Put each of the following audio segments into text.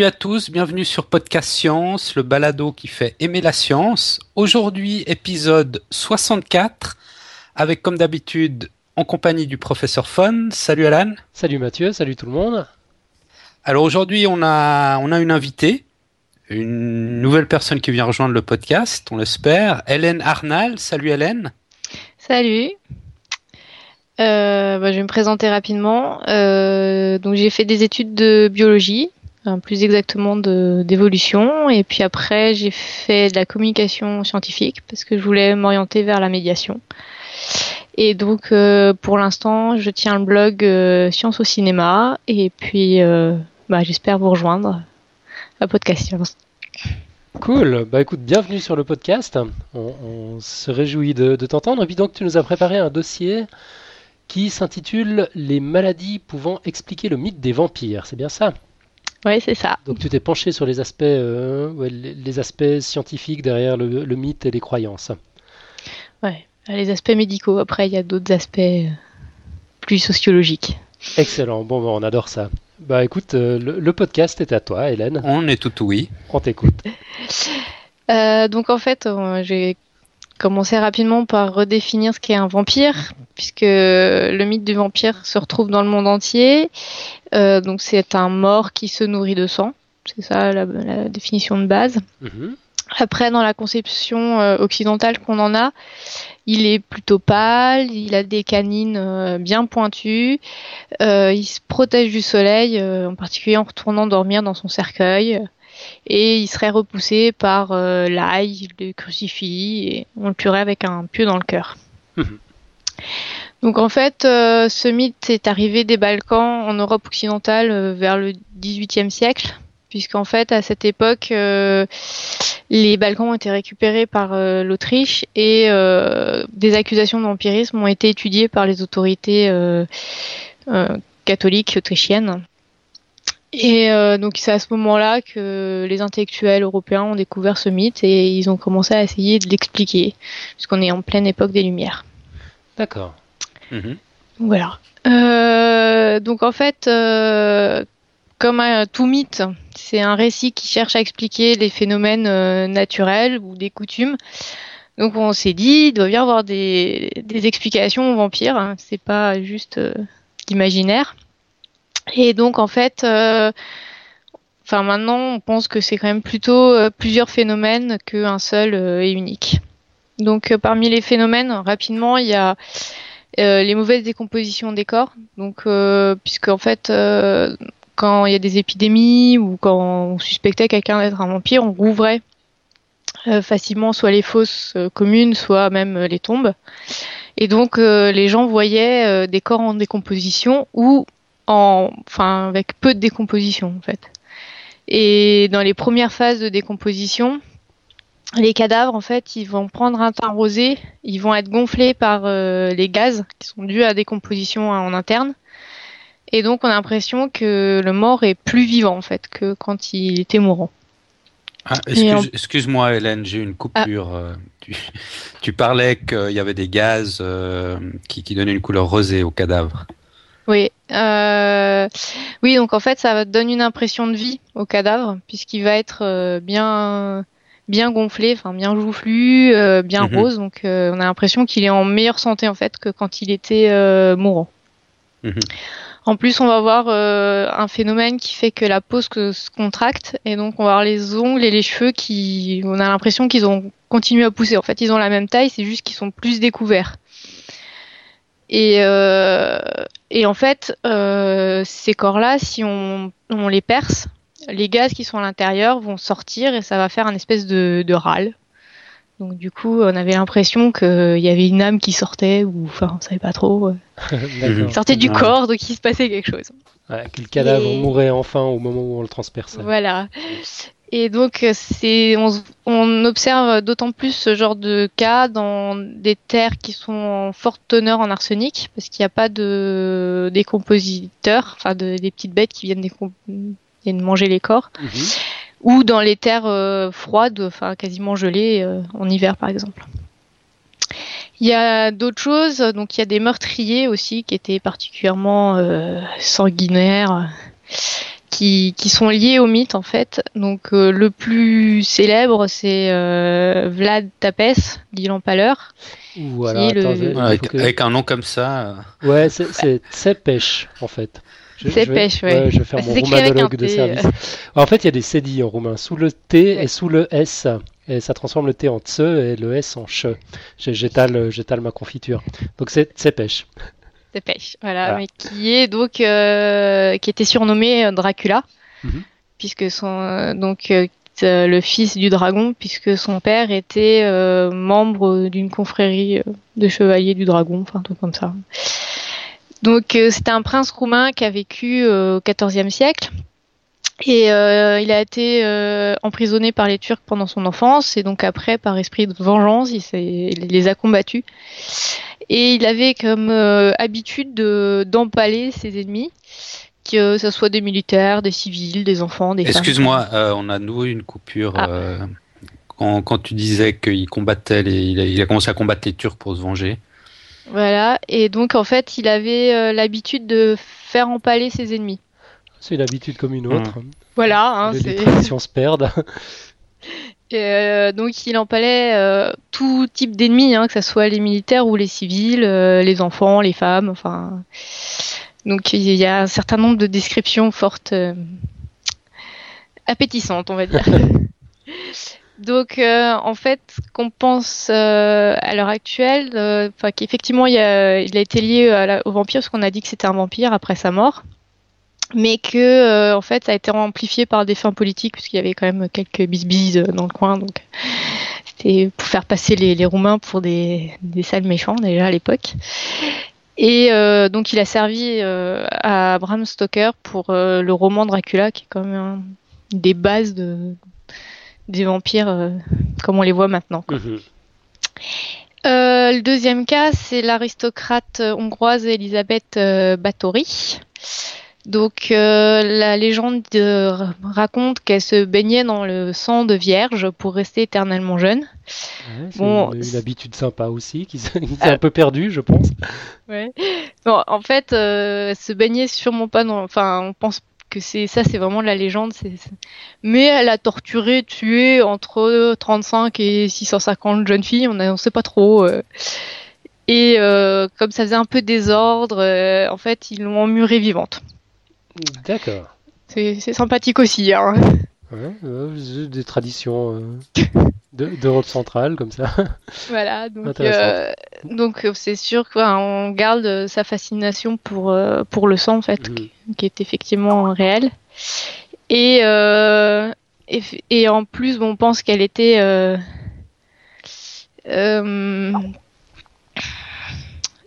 Salut à tous, bienvenue sur Podcast Science, le balado qui fait aimer la science. Aujourd'hui, épisode 64, avec comme d'habitude, en compagnie du professeur Fon. Salut Alan. Salut Mathieu, salut tout le monde. Alors aujourd'hui, on a, on a une invitée, une nouvelle personne qui vient rejoindre le podcast, on l'espère, Hélène Arnal. Salut Hélène. Salut. Euh, bah, je vais me présenter rapidement. Euh, donc j'ai fait des études de biologie plus exactement d'évolution. Et puis après, j'ai fait de la communication scientifique parce que je voulais m'orienter vers la médiation. Et donc, euh, pour l'instant, je tiens le blog euh, Science au cinéma. Et puis, euh, bah, j'espère vous rejoindre à Podcast Science. Cool. Bah écoute, bienvenue sur le podcast. On, se réjouit de, de t'entendre. Et puis donc, tu nous as préparé un dossier qui s'intitule Les maladies pouvant expliquer le mythe des vampires. C'est bien ça? Oui, c'est ça. Donc tu t'es penché sur les aspects, euh, les, aspects scientifiques derrière le, mythe et les croyances. Ouais, les aspects médicaux. Après, il y a d'autres aspects euh, plus sociologiques. Excellent. Bon, on adore ça. Bah écoute, euh, le, podcast est à toi, Hélène. On est tout oui. On t'écoute. donc en fait, j'ai commencer rapidement par redéfinir ce qu'est un vampire, puisque le mythe du vampire se retrouve dans le monde entier. Euh, donc c'est un mort qui se nourrit de sang, c'est ça la, définition de base. Mhm. Après, dans la conception euh, occidentale qu'on en a, il est plutôt pâle, il a des canines euh, bien pointues, il se protège du soleil, en particulier en retournant dormir dans son cercueil et il serait repoussé par euh, l'ail, le crucifix, et on le tuerait avec un pieu dans le cœur. Mhm. Donc en fait, euh, ce mythe est arrivé des Balkans en Europe occidentale euh, vers le XVIIIe siècle, puisqu'en fait à cette époque, les Balkans ont été récupérés par l'Autriche et des accusations de vampirisme ont été étudiées par les autorités catholiques autrichiennes. Et euh, donc c'est à ce moment-là que les intellectuels européens ont découvert ce mythe et ils ont commencé à essayer de l'expliquer, puisqu'on est en pleine époque des Lumières. D'accord. Mhm. Voilà. Euh, donc en fait, euh, comme un, tout mythe, c'est un récit qui cherche à expliquer les phénomènes naturels ou des coutumes. Donc on s'est dit, il doit y avoir des, des explications aux vampires. Hein. C'est pas juste d'imaginaire. Et donc en fait, euh, enfin maintenant on pense que c'est quand même plutôt euh, plusieurs phénomènes qu'un seul euh, et unique. Donc parmi les phénomènes, rapidement, il y a les mauvaises décompositions des corps. Donc puisque en fait quand il y a des épidémies ou quand on suspectait quelqu'un d'être un vampire, on rouvrait facilement soit les fosses communes, soit même les tombes. Et donc les gens voyaient des corps en décomposition ou enfin, avec peu de décomposition en fait. Et dans les premières phases de décomposition, les cadavres en fait, ils vont prendre un teint rosé, ils vont être gonflés par euh, les gaz qui sont dus à la décomposition en interne. Et donc on a l'impression que le mort est plus vivant en fait que quand il était mourant. Ah, excuse, moi Hélène, j'ai une coupure. Ah. Euh, tu, parlais qu'il y avait des gaz euh, qui, qui donnaient une couleur rosée au cadavre. Oui, euh, oui, donc en fait, ça donne une impression de vie au cadavre, puisqu'il va être euh, bien, bien gonflé, enfin bien joufflu, euh, bien mhm. rose. Donc, on a l'impression qu'il est en meilleure santé en fait que quand il était mourant. Mhm. En plus, on va avoir un phénomène qui fait que la peau se contracte et donc on va avoir les ongles et les cheveux qui, on a l'impression qu'ils ont continué à pousser. En fait, ils ont la même taille, c'est juste qu'ils sont plus découverts. Et, euh, et en fait, euh, ces corps-là, si on, on, les perce, les gaz qui sont à l'intérieur vont sortir et ça va faire un espèce de, de râle. Donc du coup, on avait l'impression qu'il y avait une âme qui sortait, ou enfin, on savait pas trop. Il sortait du corps, donc il se passait quelque chose. Ouais, que le cadavre mourait enfin au moment où on le transperçait. Voilà. Et donc, c'est, on, observe d'autant plus ce genre de cas dans des terres qui sont en forte teneur en arsenic, parce qu'il n'y a pas de décompositeurs, enfin de, des petites bêtes qui viennent, viennent manger les corps, mhm. ou dans les terres euh, froides, enfin quasiment gelées euh, en hiver par exemple. Il y a d'autres choses, donc il y a des meurtriers aussi qui étaient particulièrement euh, sanguinaires qui, qui sont liés au mythe en fait. Donc euh, le plus célèbre c'est euh, Vlad Tapes, dit l'empaleur. Voilà, le- avec, que- avec un nom comme ça. euh, Ouais, c'est- c'est Tsepech en fait. Je vais- Tsepech, ouais. Je vais faire Bah, mon c'est roumanologue de service. En fait, il y a des cédilles en roumain, sous le T Ouais. et sous le S. Et ça transforme le T en tse et le S en che. J'étale ma confiture. Donc c'est Dépêche, voilà, Voilà. mais qui est donc euh, qui était surnommé euh, Dracula, Mhm. puisque son euh, donc euh, le fils du dragon, puisque son père était euh, membre d'une confrérie de chevaliers du dragon, enfin un truc comme ça. Donc euh, c'était un prince roumain qui a vécu euh, au XIVe siècle. Et euh, il a été euh, emprisonné par les Turcs pendant son enfance, et donc après, par esprit de vengeance, il, s'est- il les a combattus. Et il avait comme euh, habitude de d'empaler ses ennemis, que ce soit des militaires, des civils, des enfants, des femmes. Excuse-moi, euh, on a de nouveau une coupure. Ah. euh, quand, quand tu disais qu'il combattait, les, il, a, il a commencé à combattre les Turcs pour se venger. Voilà, et donc en fait, il avait euh, l'habitude de faire empaler ses ennemis. C'est une habitude comme une autre. Voilà, hein, les, c'est- se perdent. Euh, donc il empalait euh, tout type d'ennemis, hein, que ce soit les militaires ou les civils, euh, les enfants, les femmes, enfin. Donc il y a un certain nombre de descriptions fortes, euh, appétissantes, on va dire. donc euh, en fait, qu'on pense euh, à l'heure actuelle, euh, enfin qu'effectivement il, y a- il a été lié à la- au vampire, parce qu'on a dit que c'était un vampire après sa mort. Mais que euh, en fait ça a été amplifié par des fins politiques puisqu'il y avait quand même quelques bisbises euh, dans le coin donc c'était pour faire passer les, les Roumains pour des, des sales méchants déjà à l'époque. Et euh, donc il a servi euh, à Bram Stoker pour euh, le roman Dracula qui est quand même un des bases de, des vampires euh, comme on les voit maintenant. quoi. Mhm. Euh, le deuxième cas, c'est l'aristocrate hongroise Elisabeth Báthory. Donc, euh, la légende euh, raconte qu'elle se baignait dans le sang de vierge pour rester éternellement jeune. Ouais, c'est Bon, une, habitude sympa aussi, qui s'est Ah. un peu perdue, je pense. Bon, en fait, euh, elle se baignait sûrement pas dans. Enfin, on pense que c'est ça, c'est vraiment la légende. Mais elle a torturé, tué entre 35 et 650 jeunes filles. On ne sait pas trop. euh. Et euh, comme ça faisait un peu désordre, euh, en fait, ils l'ont emmurée vivante. D'accord. C'est sympathique aussi. Hein. Ouais, des traditions euh, de- d'Europe centrale, comme ça. Voilà, donc euh, donc c'est sûr qu'on garde euh, sa fascination pour euh, pour le sang en fait, Mhm. qui, qui est effectivement réel. Et et, et en plus, bon, on pense qu'elle était euh, euh,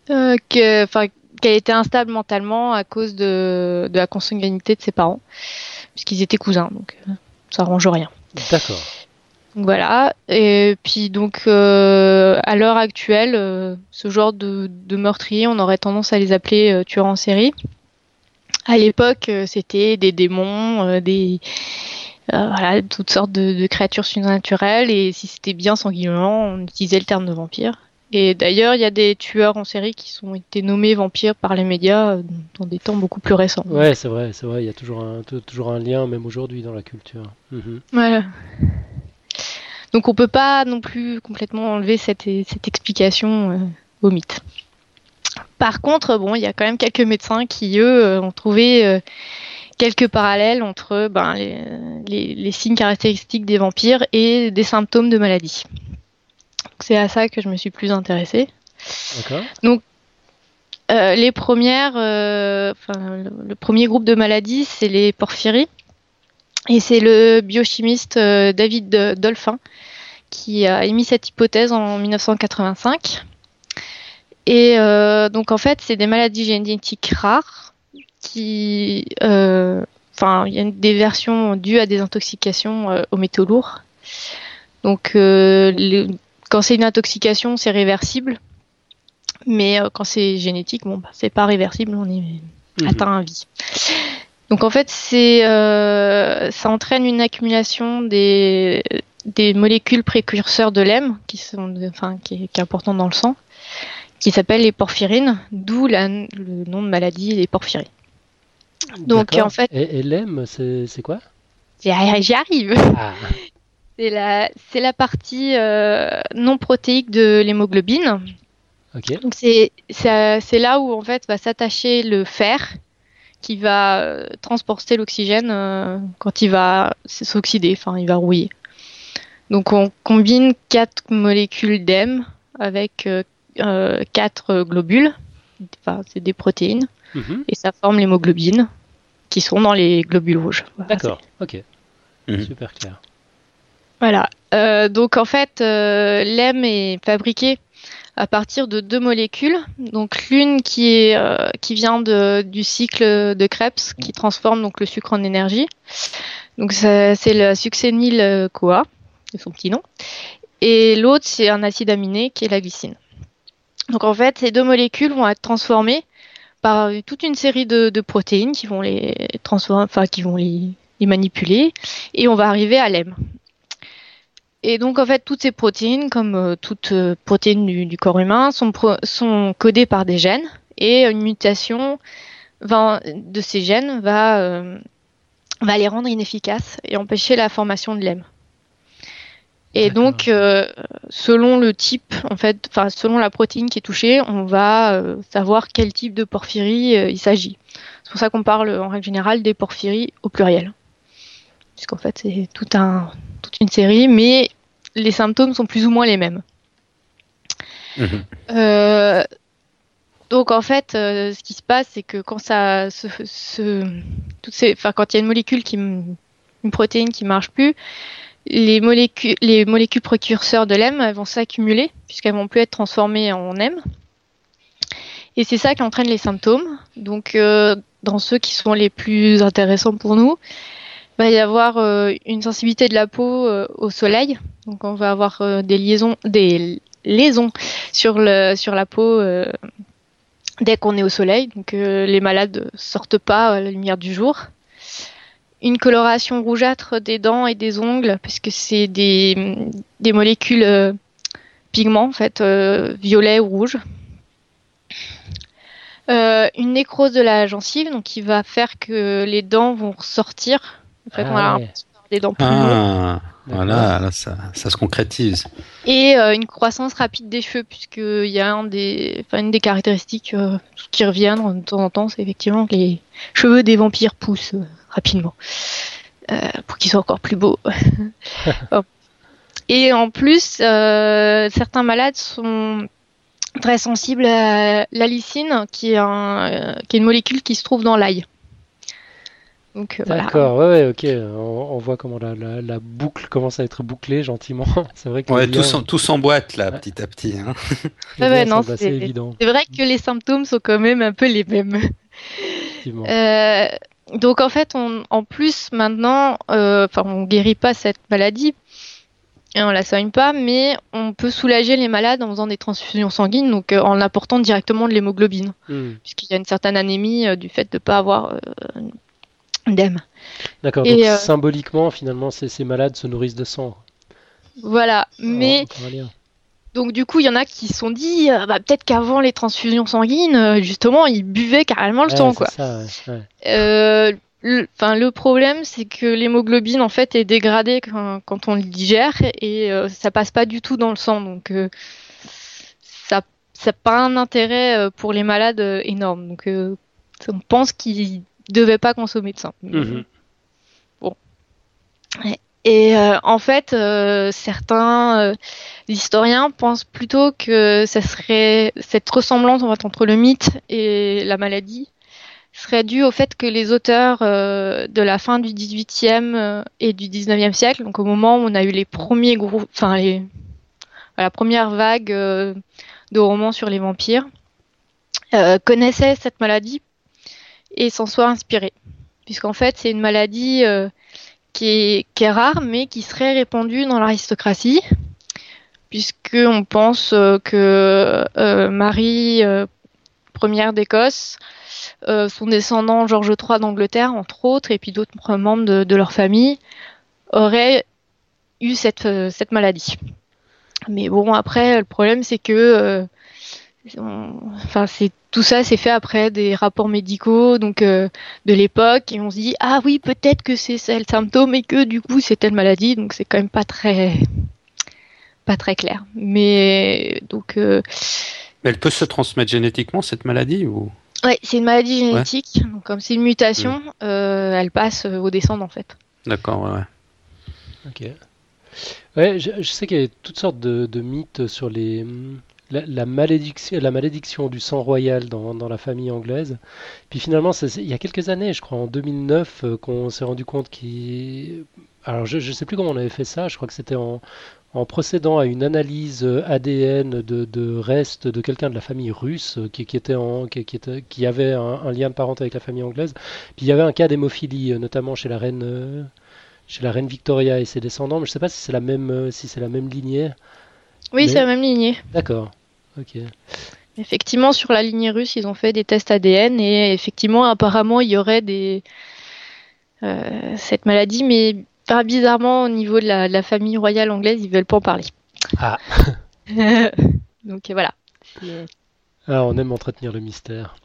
euh, que, enfin, qu'elle était instable mentalement à cause de, de la consanguinité de ses parents, puisqu'ils étaient cousins, donc euh, ça arrange rien. D'accord. Donc Voilà. Et puis donc euh, à l'heure actuelle, euh, ce genre de, de meurtrier, on aurait tendance à les appeler euh, tueurs en série. À l'époque, c'était des démons, des voilà, toutes sortes de, de créatures surnaturelles. Et si c'était bien sanguinolent, on utilisait le terme de vampire. Et d'ailleurs, il y a des tueurs en série qui sont été nommés vampires par les médias euh, dans des temps beaucoup plus récents. Ouais, c'est vrai, c'est vrai. Il y a toujours un, tou- toujours un lien, même aujourd'hui, dans la culture. Mhm. Voilà. Donc on peut pas non plus complètement enlever cette, cette explication euh, au mythe. Par contre, bon, il y a quand même quelques médecins qui, eux, euh, ont trouvé euh, quelques parallèles entre ben, les, les- les signes caractéristiques des vampires et des symptômes de maladie. Donc, C'est à ça que je me suis plus intéressée. D'accord. Euh, les premières, euh, le, le premier groupe de maladies, c'est les porphyries. Et c'est le biochimiste euh, David Dolphin qui a émis cette hypothèse en 1985. Et donc en fait, c'est des maladies génétiques rares qui, enfin, il y a des versions dues à des intoxications aux métaux lourds. Donc les- quand c'est une intoxication, c'est réversible. Mais euh, quand c'est génétique, bon, bah, c'est pas réversible, on est Mhm. atteint à vie. Donc en fait, c'est euh, ça entraîne une accumulation des, des molécules précurseurs de l'hème, qui sont, enfin, qui est, qui est important dans le sang, qui s'appellent les porphyrines, d'où la- le nom de maladie les porphyries. Donc en fait. Et, et l'EM, c'est quoi? J'y arrive. Ah. C'est la, c'est la partie euh, non protéique de l'hémoglobine. Donc c'est, c'est, là où en fait va s'attacher le fer qui va euh, transporter l'oxygène euh, quand il va s'oxyder, enfin il va rouiller. Donc on combine quatre molécules d'hème avec quatre globules, enfin c'est des protéines, mhm. et ça forme l'hémoglobine qui sont dans les globules rouges. D'accord, ok. Mhm. Super clair. Voilà. Euh, donc en fait, euh, l'EM est fabriqué à partir de deux molécules. Donc l'une qui est euh, qui vient du cycle de Krebs qui transforme donc le sucre en énergie. Donc c'est le succényl CoA, c'est son petit nom. Et l'autre c'est un acide aminé qui est la glycine. Donc en fait, ces deux molécules vont être transformées par toute une série de, protéines qui vont les transformer, enfin qui vont les, les manipuler, et on va arriver à l'EM. Et donc en fait, toutes ces protéines, comme euh, toutes euh, protéines du, corps humain, sont, sont codées par des gènes et une mutation de ces gènes va, euh, va les rendre inefficaces et empêcher la formation de l'EM. Et donc, selon le type, en fait, enfin selon la protéine qui est touchée, on va savoir quel type de porphyrie il s'agit. C'est pour ça qu'on parle en règle générale des porphyries au pluriel, puisqu'en fait c'est tout un toute une série, mais les symptômes sont plus ou moins les mêmes. Mhm. Euh, donc en fait, euh, ce qui se passe, c'est que quand ça, toutes ces, enfin quand il y a une molécule qui, une protéine qui marche plus, les molécules, les molécules précurseurs de l'EM vont s'accumuler puisqu'elles vont plus être transformées en M. Et c'est ça qui entraîne les symptômes. Donc euh, dans ceux qui sont les plus intéressants pour nous, va y avoir euh, une sensibilité de la peau euh, au soleil. Donc on va avoir euh, des liaisons, des lésions sur la peau dès qu'on est au soleil. Donc les malades sortent pas à la lumière du jour. Une coloration rougeâtre des dents et des ongles, puisque c'est des, des molécules pigments en fait, violet ou rouge. une nécrose de la gencive, donc qui va faire que les dents vont ressortir en fait, ah des dents plus ah, Voilà, là, ça, ça, se concrétise. Et euh, une croissance rapide des cheveux, puisqu'il y a un des, une des caractéristiques euh, qui reviennent de temps en temps, c'est effectivement que les cheveux des vampires poussent euh, rapidement, pour qu'ils soient encore plus beaux. Et en plus, certains malades sont très sensibles à l'alicine, qui, est qui est une molécule qui se trouve dans l'ail. Euh, D'accord, ouais, ok. On, voit comment la, la, boucle commence à être bouclée gentiment. c'est vrai que ouais, tout, s'emboîte là, petit à petit. Hein. c'est évident. C'est vrai que les symptômes sont quand même un peu les mêmes. Euh, donc en fait, on, en plus maintenant, euh, enfin, on guérit pas cette maladie et on la soigne pas, mais on peut soulager les malades en faisant des transfusions sanguines, donc en apportant directement de l'hémoglobine, hmm. puisqu'il y a une certaine anémie du fait de ne pas avoir D'accord, donc euh, symboliquement, finalement, ces, ces, malades se nourrissent de sang. Voilà, mais. donc du coup, il y en a qui se sont dit, euh, bah, peut-être qu'avant les transfusions sanguines, euh, justement, ils buvaient carrément le sang, quoi. le, problème, c'est que l'hémoglobine, en fait, est dégradée quand, on le digère et ça passe pas du tout dans le sang, donc ça n'a pas un intérêt pour les malades énorme. Donc on pense qu'ils devait pas consommer de sang. Mhm. Bon. Et euh, en fait, euh, certains euh, historiens pensent plutôt que ça serait cette ressemblance entre le mythe et la maladie serait due au fait que les auteurs de la fin du 18e et du 19e siècle, donc au moment où on a eu les premiers groupes, enfin les, la première vague de romans sur les vampires, connaissaient cette maladie et s'en soit inspiré. Puisqu'en fait, c'est une maladie euh, qui, est, qui, est, rare, mais qui serait répandue dans l'aristocratie, puisqu'on pense euh, que euh, Marie première d'Écosse, son descendant Georges III d'Angleterre, entre autres, et puis d'autres membres de, de, leur famille, auraient eu cette, cette maladie. Mais bon, après, le problème, c'est que enfin, c'est tout ça, c'est fait après des rapports médicaux, donc de l'époque, et on se dit ah oui, peut-être que c'est le symptôme et que du coup c'est telle maladie, donc c'est quand même pas très pas très clair. Mais donc. Elle peut se transmettre génétiquement cette maladie ou? Ouais, c'est une maladie génétique. Donc, comme c'est une mutation, mm. elle passe aux descendants en fait. D'accord, ouais. ouais. Ok. Ouais, je, sais qu'il y a toutes sortes de, mythes sur les, la, malédiction, la malédiction du sang royal dans, dans la famille anglaise. Puis finalement, il y a quelques années, je crois en 2009, euh, qu'on s'est rendu compte qu'il... Alors je ne sais plus comment on avait fait ça, je crois que c'était en, en procédant à une analyse ADN de, de restes de quelqu'un de la famille russe euh, qui, qui était en, qui, était, qui avait un, lien de parenté avec la famille anglaise. Puis il y avait un cas d'hémophilie, euh, notamment chez la reine chez la reine Victoria et ses descendants, mais je sais pas si c'est la même, euh, si c'est la même lignée. Oui, c'est la même lignée. D'accord. Ok. Effectivement, sur la lignée russe, ils ont fait des tests ADN et effectivement, apparemment, il y aurait des euh, cette maladie, mais pas bizarrement au niveau de la, famille royale anglaise, ils veulent pas en parler. Ah. Donc voilà. Ah, on aime entretenir le mystère.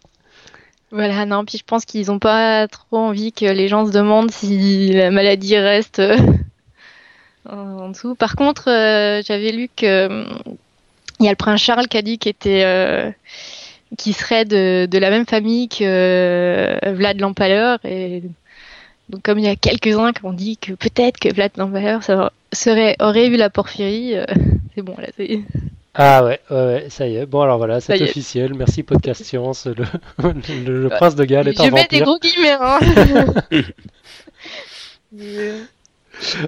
Voilà, non, puis je pense qu'ils n'ont pas trop envie que les gens se demandent si la maladie reste euh, en dessous. Par contre, euh, j'avais lu que il y a le prince Charles qui a dit qu'il était euh, qui serait de, la même famille que Vlad l'Empaleur et donc comme il y a quelques-uns qui ont dit que peut-être que Vlad l'Empaleur serait aurait eu la porphyrie, c'est bon là, c'est ah ouais, ouais, ça y est. Bon alors voilà, c'est officiel. Merci Podcast Science. Le, le, prince de Galles est un vampire. Je mets des gros guillemets. Hein.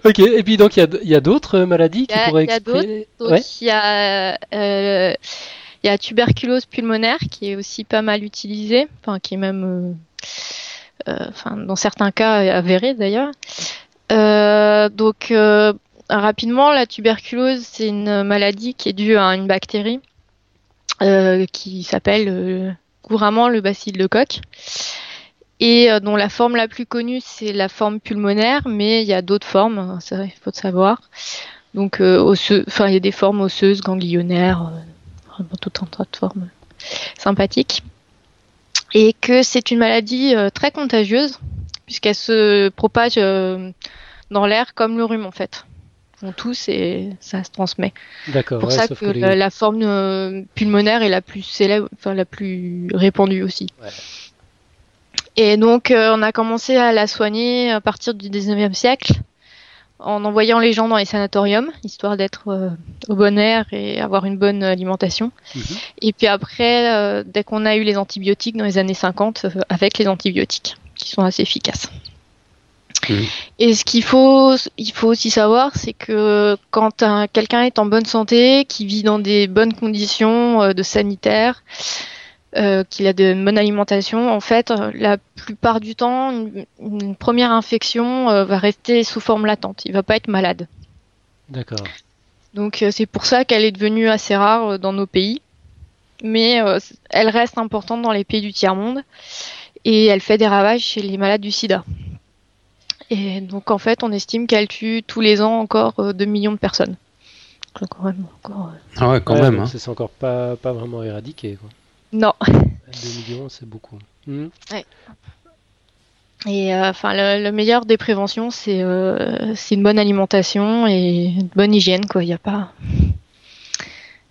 ok, et puis donc il y a, a d'autres maladies qui pourraient expliquer. Il y a, euh, il y a tuberculose pulmonaire qui est aussi pas mal utilisée, enfin qui est même, euh, euh, enfin dans certains cas avéré d'ailleurs. donc rapidement, la tuberculose, c'est une maladie qui est due à une bactérie qui s'appelle couramment le bacille de Koch et euh, dont la forme la plus connue, c'est la forme pulmonaire, mais il y a d'autres formes, hein, c'est vrai, il faut le savoir. Donc, enfin, il y a des formes osseuses, ganglionnaires, vraiment tout un tas de formes sympathiques. Et que c'est une maladie très contagieuse, puisqu'elle se propage dans l'air comme le rhume, en fait on tous et ça se transmet. D'accord. Pour ça que, la, forme euh, pulmonaire est la plus célèbre, enfin la plus répandue aussi. Et donc euh, on a commencé à la soigner à partir du 19e siècle en envoyant les gens dans les sanatoriums, histoire d'être euh, au bon air et avoir une bonne alimentation. Mhm. Et puis après, dès qu'on a eu les antibiotiques dans les années 50, avec les antibiotiques, qui sont assez efficaces. Et ce qu'il faut, il faut aussi savoir, c'est que quand quelqu'un est en bonne santé, qui vit dans des bonnes conditions euh, de sanitaire, euh, qu'il a de bonne alimentation, en fait, la plupart du temps, une, première infection euh, va rester sous forme latente. Il va pas être malade. D'accord. Donc c'est pour ça qu'elle est devenue assez rare dans nos pays, mais elle reste importante dans les pays du tiers monde et elle fait des ravages chez les malades du SIDA. Et donc en fait, on estime qu'elle tue tous les ans encore 2 euh, millions de personnes. Quand même, encore, euh, Ah ouais, quand même. Hein. C'est encore pas, pas vraiment éradiqué. Quoi. Non. 2 millions, c'est beaucoup. Hmm. Ouais. Et euh, enfin, le, meilleur des préventions, c'est c'est une bonne alimentation et une bonne hygiène. Quoi, il n'y a pas,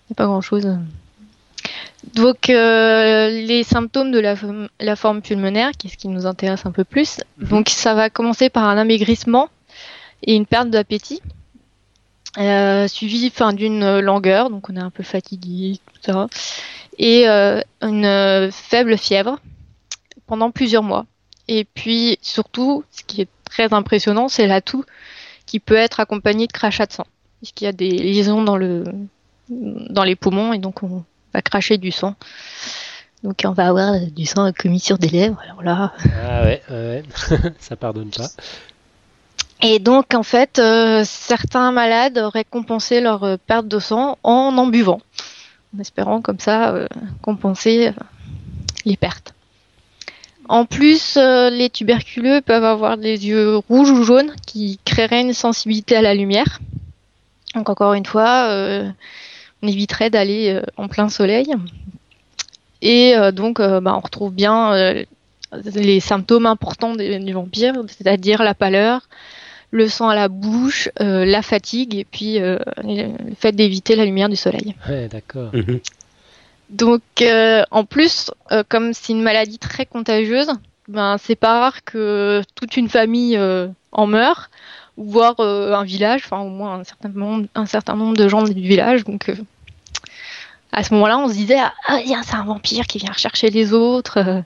y a pas grand chose. Donc euh, les symptômes de la, forme pulmonaire, qui est ce qui nous intéresse un peu plus. Mhm. Donc ça va commencer par un amaigrissement et une perte d'appétit, euh, suivi d'une langueur, donc on est un peu fatigué, tout ça, et euh, une faible fièvre pendant plusieurs mois. Et puis surtout, ce qui est très impressionnant, c'est la toux qui peut être accompagnée de crachats de sang, puisqu'il y a des liaisons dans le dans les poumons et donc on, va cracher du sang. Donc on va avoir du sang commis sur des lèvres. Alors là. Ah ouais, ouais. ça pardonne pas. Et donc en fait, euh, certains malades auraient compensé leur euh, perte de sang en en buvant, en espérant comme ça euh, compenser les pertes. En plus, les tuberculeux peuvent avoir des yeux rouges ou jaunes qui créeraient une sensibilité à la lumière. Donc encore une fois, on éviterait d'aller euh, en plein soleil. Et donc, bah, on retrouve bien les symptômes importants du vampire, c'est-à-dire la pâleur, le sang à la bouche, la fatigue et puis le fait d'éviter la lumière du soleil. Ouais, d'accord. Mhm. Donc, en plus, comme c'est une maladie très contagieuse, ben c'est pas rare que toute une famille en meure voire euh, un village, enfin au moins un certain nombre, un certain nombre de gens du village. Donc euh, à ce moment-là, on se disait ah c'est un vampire qui vient rechercher les autres.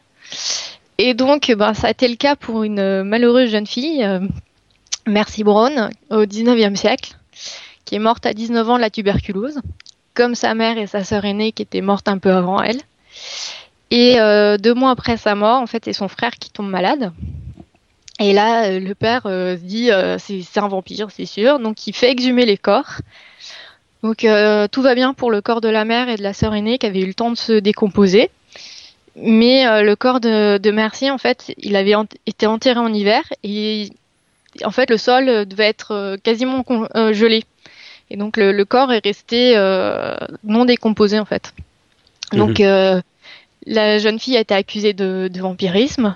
Et donc ben, ça a été le cas pour une malheureuse jeune fille, euh, Mercy Brown, au 19e siècle, qui est morte à 19 ans de la tuberculose, comme sa mère et sa sœur aînée qui étaient mortes un peu avant elle. Et deux mois après sa mort, en fait, c'est son frère qui tombe malade. Et là, euh, le père euh, dit euh, c'est un vampire, c'est sûr. Donc il fait exhumer les corps. Donc tout va bien pour le corps de la mère et de la sœur aînée qui avaient eu le temps de se décomposer. Mais le corps de, de, Mercy, en fait, il avait été enterré en hiver et en fait le sol devait être quasiment gelé. Et donc le, corps est resté non décomposé en fait. Donc mhm. la jeune fille a été accusée de, de vampirisme.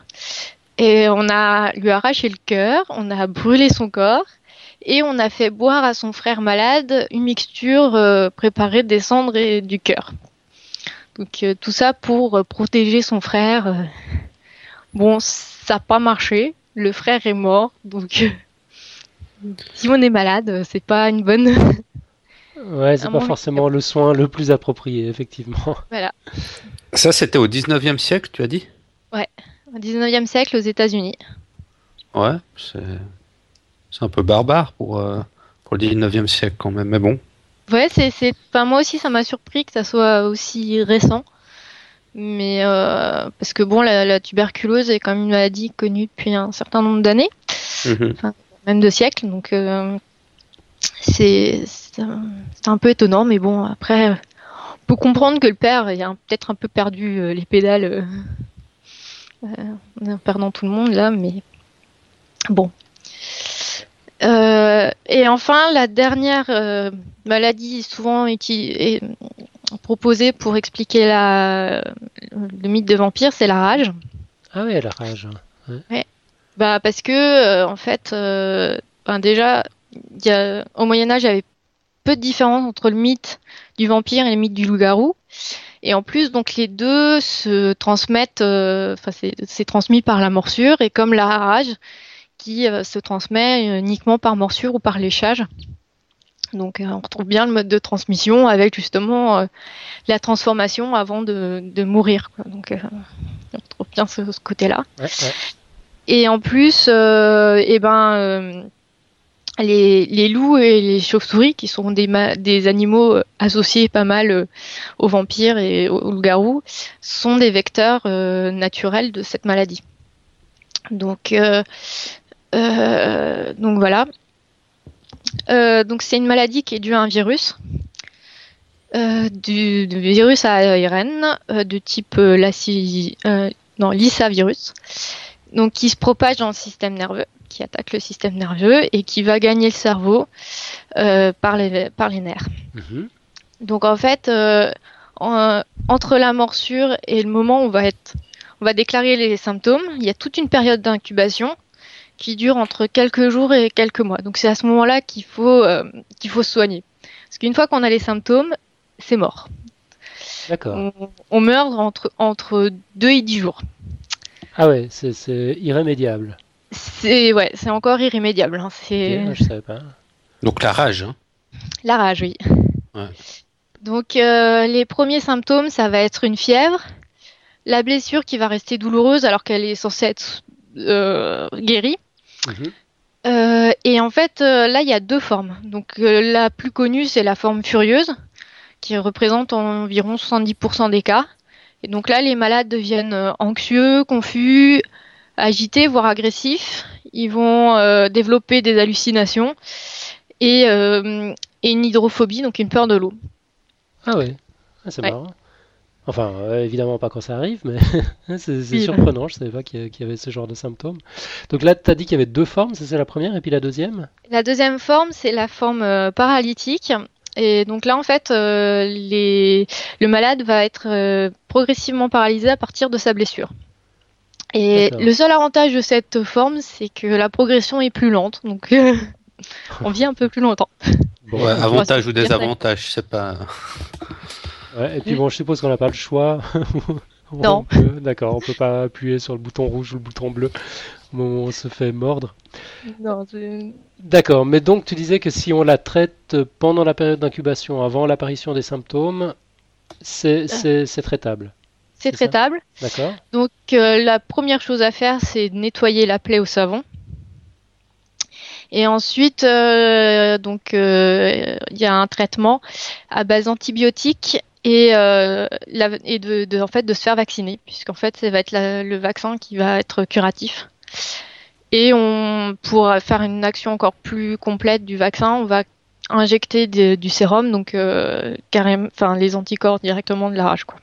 Et on a lui arraché le cœur, on a brûlé son corps et on a fait boire à son frère malade une mixture euh, préparée des cendres et du cœur. Donc euh, tout ça pour euh, protéger son frère. Bon, ça n'a pas marché. Le frère est mort, donc si on est malade, c'est pas une bonne. ouais, c'est pas forcément le soin le plus approprié, effectivement. Voilà. Ça, c'était au 19e siècle, tu as dit? Ouais au 19e siècle aux États-Unis. Ouais, c'est un peu barbare pour, euh, pour le 19e siècle quand même, mais bon. Ouais, c'est enfin, moi aussi ça m'a surpris que ça soit aussi récent. Mais euh, parce que bon, la, tuberculose est quand même une maladie connue depuis un certain nombre d'années, mhm. même de siècles, donc euh, c'est un peu étonnant, mais bon, après, on peut comprendre que le père a peut-être un peu perdu les pédales euh, perdant tout le monde là, mais bon. Euh, et enfin, la dernière euh, maladie souvent est proposée pour expliquer la, le mythe de vampire, c'est la rage. Ah oui, la rage. Ouais. Bah parce que en fait, ben déjà, y a, au Moyen Âge, il y avait peu de différence entre le mythe du vampire et le mythe du loup-garou. Et en plus, donc les deux se transmettent, euh, enfin c'est transmis par la morsure et comme la rage qui euh, se transmet uniquement par morsure ou par léchage. Donc euh, on retrouve bien le mode de transmission avec justement la transformation avant de, mourir. Donc on retrouve bien ce, côté-là. Et en plus, eh ben les, loups et les chauves-souris, qui sont des, des animaux euh, associés pas mal euh, aux vampires et aux, loups-garous, sont des vecteurs euh, naturels de cette maladie. Donc, donc voilà. Donc c'est une maladie qui est due à un virus, du, virus à ARN de type non, virus, donc qui se propage dans le système nerveux qui attaque le système nerveux et qui va gagner le cerveau euh, par, les, par les nerfs. Mhm. Donc en fait, euh, entre la morsure et le moment où on va, être, on va déclarer les symptômes, il y a toute une période d'incubation qui dure entre quelques jours et quelques mois. Donc c'est à ce moment-là qu'il faut, euh, qu'il faut se soigner. Parce qu'une fois qu'on a les symptômes, c'est mort. D'accord. On, meurt entre, entre 2 et 10 jours. Ah ouais, c'est irrémédiable. C'est ouais, c'est encore irrémédiable. Hein. C'est. je savais pas. Donc la rage. Hein. La rage, oui. Donc euh, les premiers symptômes, ça va être une fièvre, la blessure qui va rester douloureuse alors qu'elle est censée être euh, guérie. Mhm. Euh, et en fait, là, il y a deux formes. Donc la plus connue, c'est la forme furieuse, qui représente environ 70% des cas. Et donc là, les malades deviennent anxieux, confus, agités, voire agressifs. Ils vont euh, développer des hallucinations euh, et, une hydrophobie, donc une peur de l'eau. Ah ouais, ah, c'est marrant. Enfin, euh, évidemment pas quand ça arrive, mais c'est surprenant, je ne savais pas qu'il y avait ce genre de symptômes. Donc là, tu as dit qu'il y avait deux formes, c'est la première, et puis la deuxième? La deuxième forme, c'est la forme paralytique. Et donc là, en fait, les... le malade va être progressivement paralysé à partir de sa blessure. Et le seul avantage de cette forme, c'est que la progression est plus lente, donc on vit un peu plus longtemps. Bon, avantage ou désavantage, c'est pas. Et puis bon, je suppose qu'on n'a pas le choix. non. D'accord, on peut pas appuyer sur le bouton rouge ou le bouton bleu au moment où on se fait mordre. Non, D'accord, mais donc tu disais que si on la traite pendant la période d'incubation, avant l'apparition des symptômes, c'est traitable. C'est traitable. D'accord. Donc euh, la première chose à faire, c'est nettoyer la plaie au savon. Et ensuite, euh, donc euh, il y a un traitement à base antibiotique et, et de, en fait de se faire vacciner, puisqu'en fait ça va être le vaccin qui va être curatif. Et on pour faire une action encore plus complète du vaccin, on va injecter du sérum, donc carrément, enfin les anticorps directement de la rage, quoi.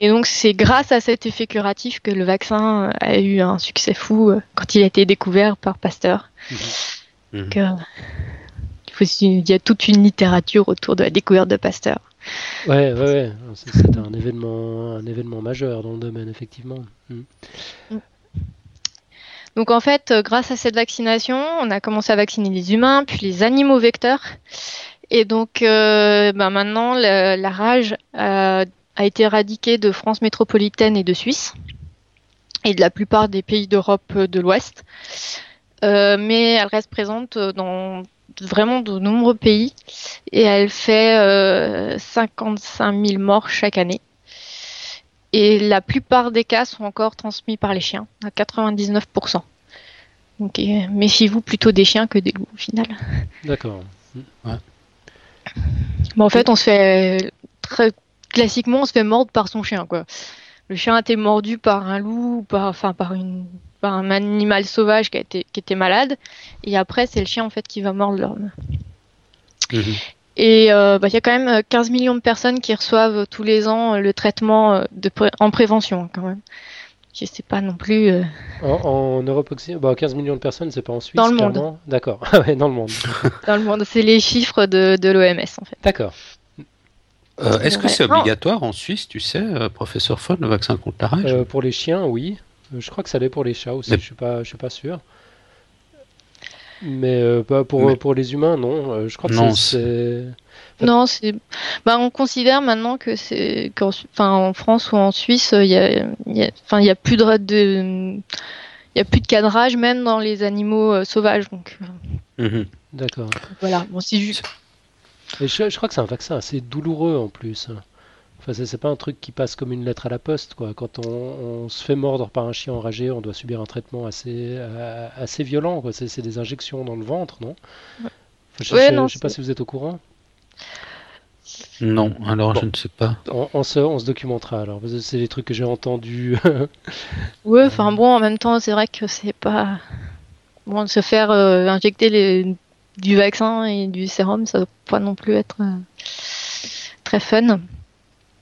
Et donc c'est grâce à cet effet curatif que le vaccin a eu un succès fou euh, quand il a été découvert par Pasteur. Mhm. Donc, euh, il y a toute une littérature autour de la découverte de Pasteur. Ouais, c'est un événement, majeur dans le domaine, effectivement. Mhm. Mm. Donc en fait, euh, grâce à cette vaccination, on a commencé à vacciner les humains, puis les animaux vecteurs. Et donc ben maintenant, la, rage a été éradiquée de France métropolitaine et de Suisse et de la plupart des pays d'Europe de l'Ouest. Euh, mais elle reste présente dans vraiment de nombreux pays et elle fait euh, 55 000 morts chaque année. Et la plupart des cas sont encore transmis par les chiens, à 99%. Donc euh, méfiez-vous plutôt des chiens que des loups au final. D'accord. Ouais. en fait, on se fait très classiquement, on se fait mordre par son chien, quoi. Le chien a été mordu par un loup, par, enfin, par une, par un animal sauvage qui a été, qui était malade. Et après, c'est le chien, en fait, qui va mordre l'homme. Mhm. Et euh, bah, il y a quand même 15 millions de personnes qui reçoivent tous les ans euh, le traitement euh, en prévention, quand même. Je sais pas non plus. En, Europe occidentale, bah, 15 millions de personnes, c'est pas en Suisse. Dans le monde. D'accord. Ah dans le monde. dans le monde, c'est les chiffres de, de l'OMS en fait. D'accord. Euh, est-ce que c'est obligatoire en Suisse, tu sais, euh, professeur Fon, le vaccin contre la rage? Euh, Pour les chiens, oui. Je crois que ça l'est pour les chats aussi, je ne suis, pas, je suis pas sûr. Mais pas pour, pour les humains, non. je crois que c'est. Non, c'est. Bah, on considère maintenant que c'est. Enfin, en France ou en Suisse, il y a, enfin, il y a plus de. de... Il y a plus de cadrage même dans les animaux sauvages, donc. Mhm. D'accord. Voilà. Bon, c'est juste je, crois que c'est un vaccin assez douloureux en plus. Enfin, c'est pas un truc qui passe comme une lettre à la poste. Quoi. Quand on, se fait mordre par un chien enragé, on doit subir un traitement assez, euh, assez violent. C'est des injections dans le ventre, non? Je ne sais pas si vous êtes au courant. Non, alors je ne sais pas. On, se, on, se, documentera alors. C'est des trucs que j'ai entendus. oui, enfin bon, en même temps, c'est vrai que c'est pas. Bon, de se faire euh, injecter les du vaccin et du sérum, ça doit pas non plus être euh, très fun.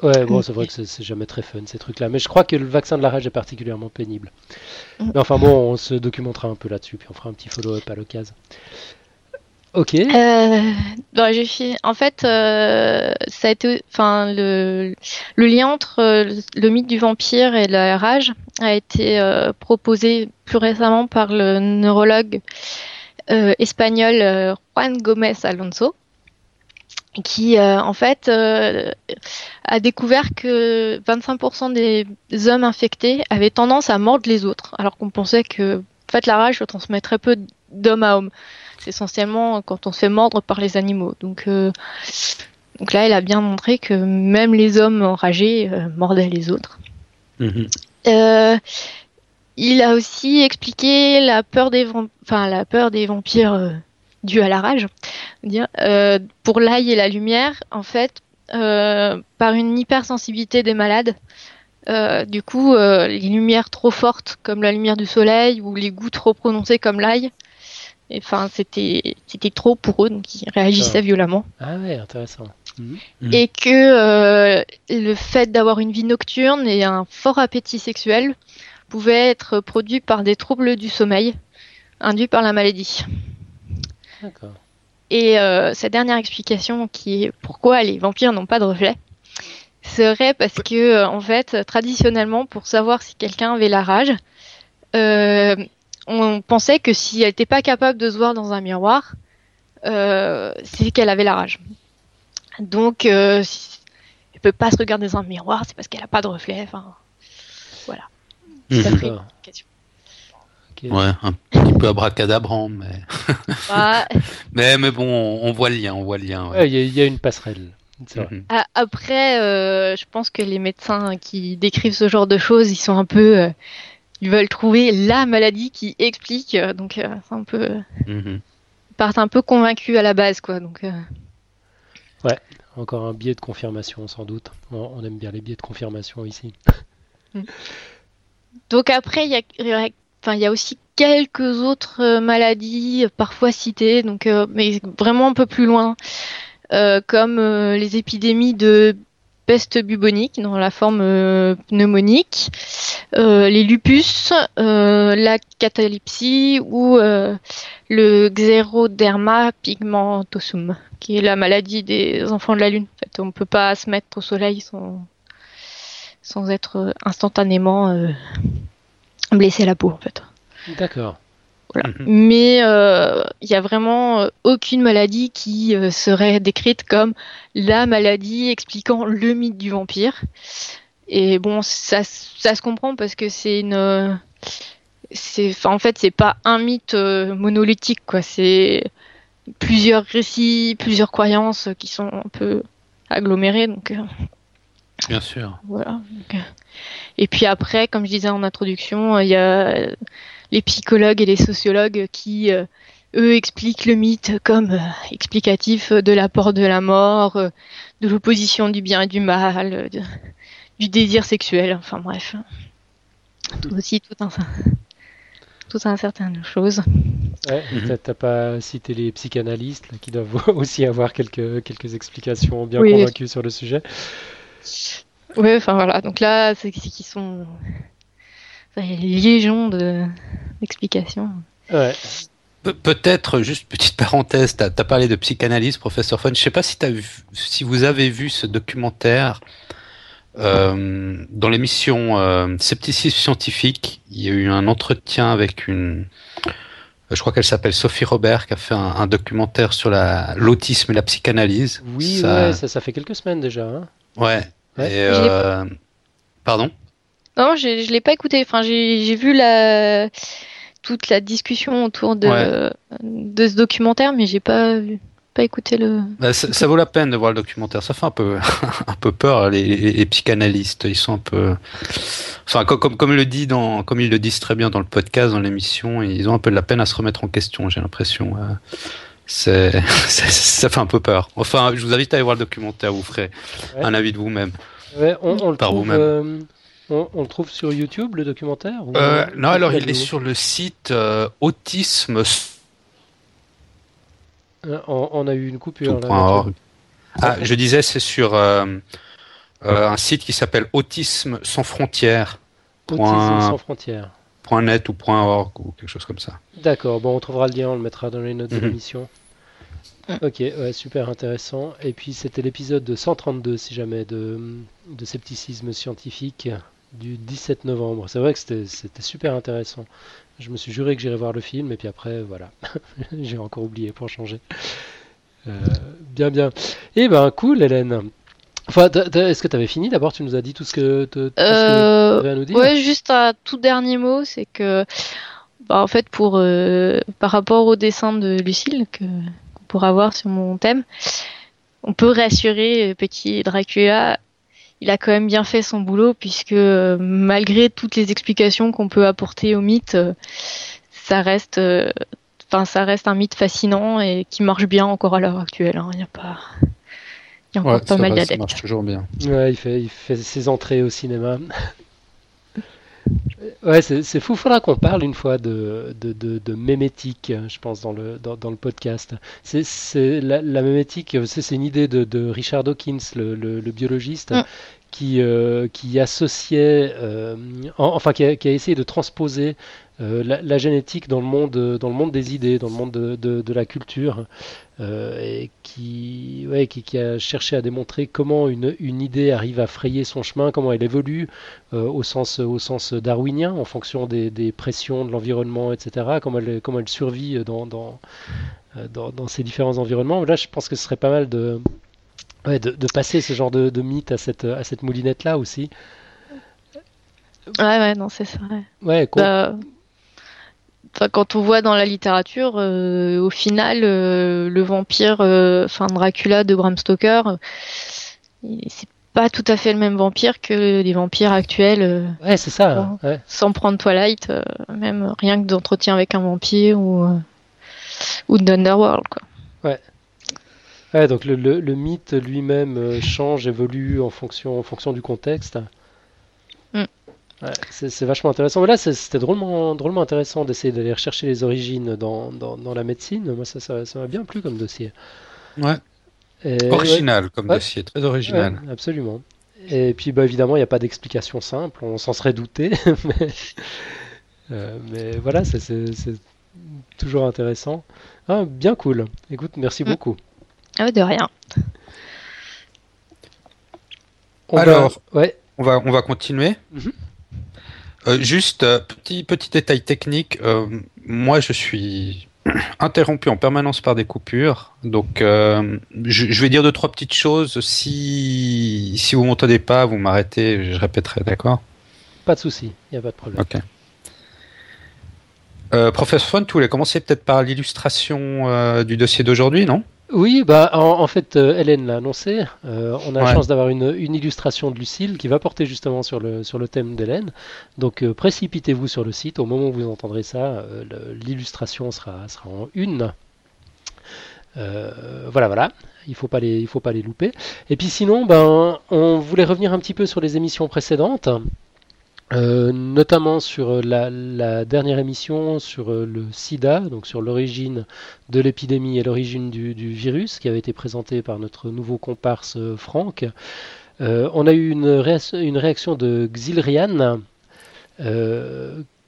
Ouais, bon, c'est vrai que c'est jamais très fun ces trucs-là. Mais je crois que le vaccin de la rage est particulièrement pénible. Mm. Mais enfin bon, on se documentera un peu là-dessus, puis on fera un petit follow-up à l'occasion. Ok. Euh, bah, j'ai fait. En fait, euh, ça a été, enfin, le, le lien entre le mythe du vampire et la rage a été proposé plus récemment par le neurologue euh, espagnol euh, Juan Gomez Alonso, qui euh, en fait a découvert que 25% des hommes infectés avaient tendance à mordre les autres, alors qu'on pensait que en fait la rage se transmet très peu d'homme à homme. C'est essentiellement quand on se fait mordre par les animaux. Donc donc là, elle a bien montré que même les hommes enragés mordaient les autres. Mhm. Il a aussi expliqué la peur des, enfin, la peur des vampires euh, due à la rage. Euh, pour l'ail et la lumière, en fait, euh, par une hypersensibilité des malades. du coup, les lumières trop fortes comme la lumière du soleil ou les goûts trop prononcés comme l'ail, enfin c'était c'était trop pour eux, donc ils réagissaient violemment. Ah ouais, intéressant. Mhm. Et que le fait d'avoir une vie nocturne et un fort appétit sexuel pouvait être produit par des troubles du sommeil induits par la maladie. D'accord. Et euh, sa dernière explication, qui est pourquoi les vampires n'ont pas de reflet, serait parce que, en fait, traditionnellement, pour savoir si quelqu'un avait la rage, euh, on pensait que si elle n'était pas capable de se voir dans un miroir, euh, c'est qu'elle avait la rage. Donc, euh, si elle peut pas se regarder dans un miroir, c'est parce qu'elle a pas de reflet. Enfin, voilà. Ça ferait une D'accord. Ok. Ouais, un petit peu abracadabrant, mais... Bah, mais mais bon, on, voit le lien, on voit le lien. ouais. Ouais, Il y, a- y a une passerelle. Vrai. Mhm. a- après, euh, je pense que les médecins qui décrivent ce genre de choses, ils sont un peu, euh, ils veulent trouver la maladie qui explique. euh, donc, euh, c'est un peu, Mhm. ils partent un peu convaincus à la base, quoi. Donc. euh, Encore un biais de confirmation, sans doute. On, on aime bien les biais de confirmation ici. Donc après, il y a, y aurait- enfin, il y a aussi quelques autres euh, maladies, euh, parfois citées, donc, euh, mais vraiment un peu plus loin, comme les épidémies de peste bubonique dans la forme pneumonique, les lupus, la catalepsie ou le xéroderma pigmentosum, qui est la maladie des enfants de la lune. En fait, on peut pas se mettre au soleil sans, sans être instantanément euh, blessé à la peau en fait. D'accord. Voilà. Mhm. Mais euh, il y a vraiment euh, aucune maladie qui euh, serait décrite comme la maladie expliquant le mythe du vampire. Et bon, ça, ça se comprend parce que c'est une, euh, c'est, en fait, c'est pas un mythe euh, monolithique quoi. C'est plusieurs récits, plusieurs croyances qui sont un peu agglomérées. Donc euh, Bien sûr. voilà. Et puis après, comme je disais en introduction, euh, il y a les psychologues et les sociologues qui, euh, eux, expliquent le mythe comme euh, explicatif de l'apport de la mort, de l'opposition du bien et du mal, de- du désir sexuel, enfin bref. Tout aussi tout un, tout un certain choses. Ouais, Mhm. t'as- T'as pas cité les psychanalystes là, qui doivent aussi avoir quelques, quelques explications bien Oui. convaincues sur le sujet. Ouais, enfin voilà. Donc là, c'est qu'ils sont. enfin, Il y a des légions de- d'explications. Ouais. Pe- Peut-être, juste petite parenthèse, tu as, parlé de psychanalyse, professeur Fun. Je sais pas si, t'as vu, si vous avez vu ce documentaire euh, dans l'émission euh, Scepticisme scientifique. Il y a eu un entretien avec une, je crois qu'elle s'appelle Sophie Robert, qui a fait un, un documentaire sur la- l'autisme et la psychanalyse. Oui, Ça- ouais, ça, ça fait quelques semaines déjà. hein. Ouais. Ouais. Et, Je euh, pardon? Non, j'ai- je l'ai pas écouté. Enfin, j'ai vu la toute la discussion autour de Ouais. de ce documentaire, mais j'ai pas pas écouté le. Bah, ça, ça vaut la peine de voir le documentaire. Ça fait un peu, un peu peur. Les, les- les psychanalystes, ils sont un peu, enfin, co- comme, comme, le dit dans, comme ils le disent très bien dans le podcast, dans l'émission, ils ont un peu de la peine à se remettre en question. J'ai l'impression. Euh, c'est, ça fait un peu peur. Enfin, je vous invite à aller voir le documentaire. Vous ferez Ouais. un avis de vous-même. Ouais, on, on le Par trouve, vous-même. euh, on, on le trouve sur YouTube, le documentaire ou- Euh, non, alors il est sur le site euh, autisme. Euh, On, on a eu une coupure. là. Ah, je disais, c'est sur euh, euh, un site qui s'appelle Autisme sans frontières. Autisme sans frontières. .net ou .org ou quelque chose comme ça. D'accord, bon, on trouvera le lien, on le mettra dans les notes de Mhm. l'émission. Ok, ouais, super intéressant. Et puis c'était l'épisode de 132, si jamais, de, de scepticisme scientifique du 17 novembre. C'est vrai que c'était super intéressant. Je me suis juré que j'irais voir le film, et puis après, voilà. J'ai encore oublié pour changer. Euh, bien, bien. Eh ben, cool, Hélène. Enfin, est-ce que tu avais fini D'abord, tu nous as dit tout ce que tu Euh, avais à nous dire Ouais, juste un tout dernier mot, c'est que, bah, en fait, pour euh, par rapport au dessin de Lucille que qu'on pourra voir sur mon thème, on peut rassurer euh, petit Dracula. Il a quand même bien fait son boulot puisque euh, malgré toutes les explications qu'on peut apporter au mythe, ça reste, enfin, ça reste un mythe fascinant et qui marche bien encore à l'heure actuelle. hein. Il y a pas, il y a encore pas mal ça d'adeptes. marche toujours bien. Ouais, il fait, il fait ses entrées au cinéma. Ouais, c'est fou. Faudra qu'on parle une fois de, de, de, de mémétique, je pense, dans le, dans, dans le podcast. C'est c'est- la, la mémétique, c'est c'est une idée de, de Richard Dawkins, le, le, le biologiste, Mm. qui, euh, qui associait, euh, en- enfin, qui a, qui a essayé de transposer la, génétique dans le monde, dans le monde des idées, dans le monde de, la culture, et qui, ouais, qui, a cherché à démontrer comment une, une, idée arrive à frayer son chemin, comment elle évolue au sens, au sens darwinien, en fonction des, des pressions de l'environnement, etc. Comment elle, comment elle survit dans, dans, dans, dans, ces différents environnements. Là, je pense que ce serait pas mal de Ouais, de, passer ce genre de, mythe à cette, à cette moulinette-là aussi. Ouais, ouais, non, c'est ça. Ouais, bah, quand on voit dans la littérature, euh, au final, euh, le vampire, euh, enfin Dracula de Bram Stoker, c'est pas tout à fait le même vampire que les vampires actuels. ouais, c'est ça. Sans prendre Twilight, même rien que d'entretien avec un vampire ou, ou d'Underworld, quoi. Ouais donc le, mythe lui-même change, évolue en fonction, en fonction du contexte. C'est vachement intéressant. Mais là, c'était drôlement, drôlement intéressant d'essayer d'aller rechercher les origines dans, dans, la médecine. Moi, ça, ça, m'a bien plu comme dossier. Ouais. original comme dossier, très original. absolument. Et puis, bah, évidemment, il n'y a pas d'explication simple. On s'en serait douté. mais, euh, mais voilà, c'est toujours intéressant. Ah, bien cool. Écoute, merci mm. beaucoup. Ah, de rien. Alors, ouais. on, va, on va continuer. Mhm. Euh, juste, euh, petit, petit détail technique. Euh, moi, je suis interrompu en permanence par des coupures. Donc, je, vais dire deux, trois petites choses. Si, si vous m'entendez pas, vous m'arrêtez, je répéterai, d'accord? Pas de souci, il n'y a pas de problème. Ok. professeur Font, tu voulais commencer peut-être par l'illustration du dossier d'aujourd'hui, non? Oui, bah en, fait, euh, Hélène l'a annoncé. Euh, on a la chance d'avoir une, illustration de Lucille qui va porter justement sur le, sur le thème d'Hélène. Donc euh, précipitez-vous sur le site. Au moment où vous entendrez ça, l'illustration sera, sera en une. voilà, voilà. Il faut pas les, il faut pas les louper. Et puis sinon, ben, on voulait revenir un petit peu sur les émissions précédentes. Euh, notamment sur euh, la, dernière émission sur euh, le sida, donc sur l'origine de l'épidémie et l'origine du, virus, qui avait été présentée par notre nouveau comparse Franck. on a eu une, une réaction de Xilrian,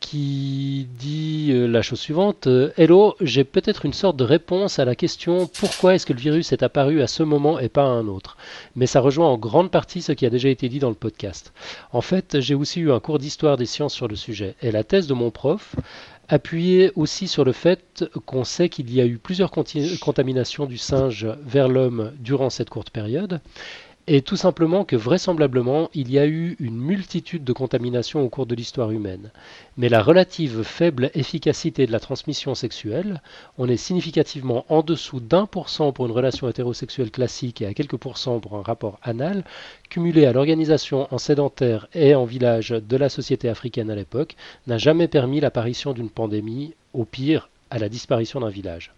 qui dit euh, la chose suivante euh, Hello, j'ai peut-être une sorte de réponse à la question pourquoi est-ce que le virus est apparu à ce moment et pas à un autre? Mais ça rejoint en grande partie ce qui a déjà été dit dans le podcast. En fait, j'ai aussi eu un cours d'histoire des sciences sur le sujet. Et la thèse de mon prof appuyait aussi sur le fait qu'on sait qu'il y a eu plusieurs contaminations du singe vers l'homme durant cette courte période et tout simplement que vraisemblablement il y a eu une multitude de contaminations au cours de l'histoire humaine. Mais la relative faible efficacité de la transmission sexuelle, on est significativement en dessous d'un pour cent pour une relation hétérosexuelle classique et à quelques pourcents pour un rapport anal, cumulé à l'organisation en sédentaire et en village de la société africaine à l'époque, n'a jamais permis l'apparition d'une pandémie, au pire à la disparition d'un village.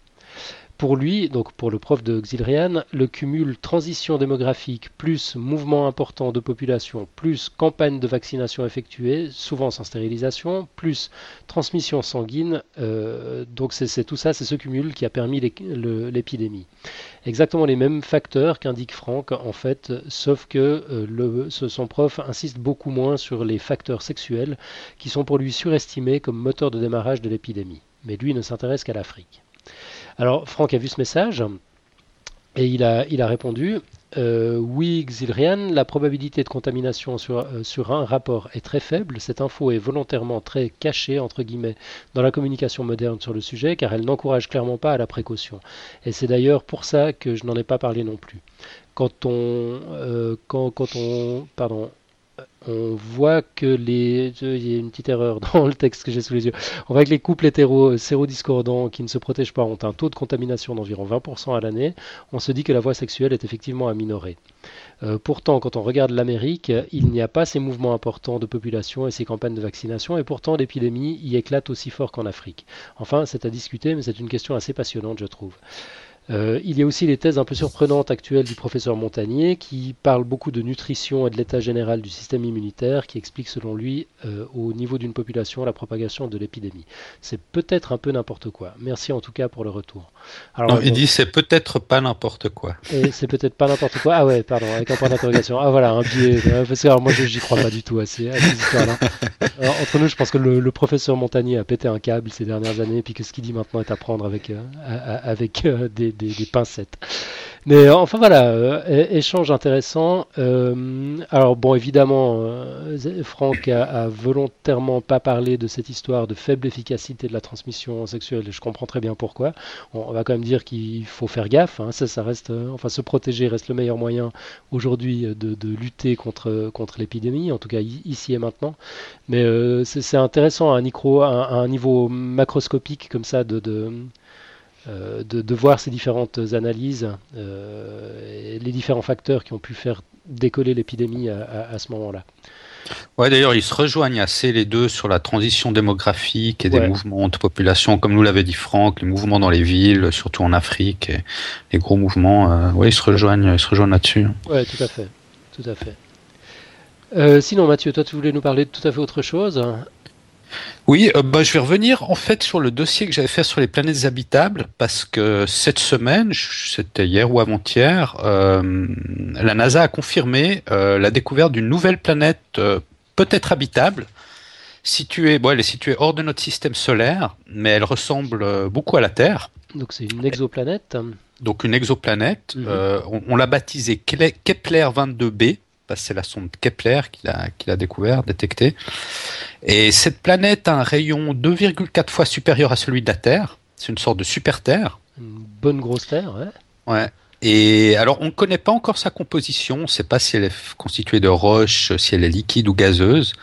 Pour lui, donc pour le prof de Xilrian, le cumul transition démographique plus mouvement important de population plus campagne de vaccination effectuée, souvent sans stérilisation, plus transmission sanguine, euh, donc c'est tout ça, c'est ce cumul qui a permis l'épidémie. Exactement les mêmes facteurs qu'indique Franck en fait, sauf que euh, son prof insiste beaucoup moins sur les facteurs sexuels qui sont pour lui surestimés comme moteur de démarrage de l'épidémie. Mais lui ne s'intéresse qu'à l'Afrique. Alors Franck a vu ce message et il a, il a répondu euh, Oui, Xilrian, la probabilité de contamination sur, euh, sur, un rapport est très faible. Cette info est volontairement très cachée, entre guillemets, dans la communication moderne sur le sujet, car elle n'encourage clairement pas à la précaution. Et c'est d'ailleurs pour ça que je n'en ai pas parlé non plus. Quand on, euh, quand, quand on, pardon, on voit que les. Il y a une dans le texte que j'ai sous les yeux. On voit que les couples hétéro sérodiscordants qui ne se protègent pas ont un taux de contamination d'environ 20% à l'année. On se dit que la voie sexuelle est effectivement à minorer. Euh, pourtant, quand on regarde l'Amérique, il n'y a pas ces mouvements importants de population et ces campagnes de vaccination, et pourtant l'épidémie y éclate aussi fort qu'en Afrique. Enfin, c'est à discuter, mais c'est une question assez passionnante, je trouve. Euh, il y a aussi les thèses un peu surprenantes actuelles du professeur Montagnier qui parle beaucoup de nutrition et de l'état général du système immunitaire, qui explique selon lui euh, au niveau d'une population la propagation de l'épidémie. C'est peut-être un peu n'importe quoi. Merci en tout cas pour le retour. Alors, non, il dit c'est peut-être pas n'importe quoi. c'est peut-être pas n'importe quoi. Ah ouais, pardon, avec un point d'interrogation. Ah voilà, un biais. Parce que alors, moi j'y crois pas du tout à ces, histoires-là. Entre nous, je pense que le, professeur Montagnier a pété un câble ces dernières années, puis que ce qu'il dit maintenant est à prendre avec, euh, avec des des, pincettes. Mais enfin voilà, euh, échange intéressant. Euh, alors bon, évidemment, euh, Franck a, volontairement pas parlé de cette histoire de faible efficacité de la transmission sexuelle, et je comprends très bien pourquoi. On, va quand même dire qu'il faut faire gaffe. Hein. ça, ça reste, enfin, se protéger reste le meilleur moyen aujourd'hui de, lutter contre contre l'épidémie, en tout cas ici et maintenant. Mais c'est intéressant à un, à un, niveau macroscopique comme ça de, de euh, de, voir ces différentes analyses euh, et les différents facteurs qui ont pu faire décoller l'épidémie à, ce moment-là. Ouais, d'ailleurs, ils se rejoignent assez les deux sur la transition démographique et des mouvements de population, comme nous l'avait dit Franck, les mouvements dans les villes, surtout en Afrique, et les gros mouvements. Euh, oui, ils se rejoignent, ils se rejoignent là-dessus. Ouais, tout à fait, tout à fait. sinon, Mathieu, toi, tu voulais nous parler de tout à fait autre chose. Oui, euh, bah, je vais revenir en fait sur le dossier que j'avais fait sur les planètes habitables parce que cette semaine, c'était hier ou avant-hier, euh, la NASA a confirmé euh, la découverte d'une nouvelle planète peut-être habitable. Située, bon, elle est située hors de notre système solaire, mais elle ressemble beaucoup à la Terre. Donc c'est une exoplanète. Donc une exoplanète. Mhm. on, on l'a baptisée Kepler 22b c'est la sonde Kepler qu'il a, découvert, détecté. Et cette planète a un rayon 2,4 fois supérieur à celui de la Terre. C'est une sorte de super Terre. Une bonne grosse Terre, ouais. Ouais. Et alors, on ne connaît pas encore sa composition, on ne sait pas si elle est constituée de roches, si elle est liquide ou gazeuse,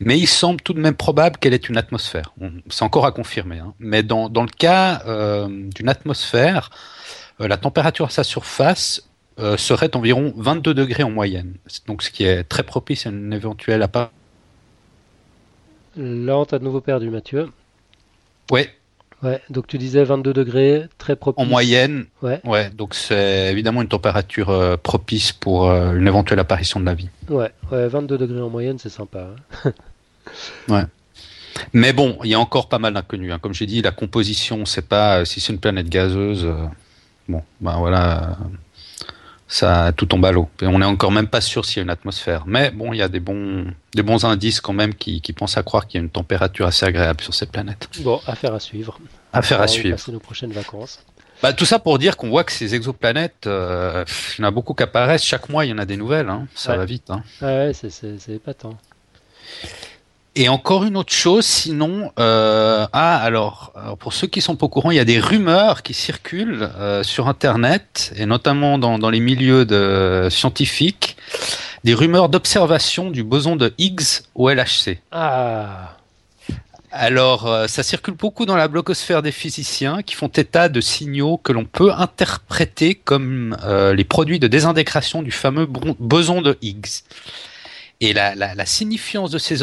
mais il semble tout de même probable qu'elle ait une atmosphère. C'est encore à confirmer. Hein. Mais dans, dans, le cas euh, d'une atmosphère, euh, la température à sa surface euh, serait d'environ 22 degrés en moyenne. Donc ce qui est très propice à une éventuelle apparition. Là, on t'a de nouveau perdu, Mathieu. Ouais. Ouais, donc tu disais 22 degrés, très propice. En moyenne. Ouais. Ouais, donc c'est évidemment une température euh, propice pour euh, une éventuelle apparition de la vie. Ouais, ouais 22 degrés en moyenne, c'est sympa. Hein. ouais. Mais bon, il y a encore pas mal d'inconnus. Hein. Comme j'ai dit, la composition, c'est pas si c'est une planète gazeuse. bon, ben voilà ça tout tombe à l'eau. on n'est encore même pas sûr s'il y a une atmosphère. Mais bon, il y a des bons, des bons indices quand même qui, qui pensent à croire qu'il y a une température assez agréable sur cette planète. Bon, affaire à suivre. Affaire à suivre. Passer nos prochaines vacances. Bah, tout ça pour dire qu'on voit que ces exoplanètes, euh, il y en a beaucoup qui apparaissent. Chaque mois, il y en a des nouvelles. Hein. Ça va vite. Hein. Ouais, c'est épatant. Et encore une autre chose, sinon, euh, ah alors, pour ceux qui sont pas au courant, il y a des rumeurs qui circulent euh, sur Internet et notamment dans, dans les milieux de, scientifiques, des rumeurs d'observation du boson de Higgs au LHC. Ah. Alors, euh, ça circule beaucoup dans la blogosphère des physiciens qui font état de signaux que l'on peut interpréter comme euh, les produits de désintégration du fameux boson de Higgs. Et la, la, signifiance de ces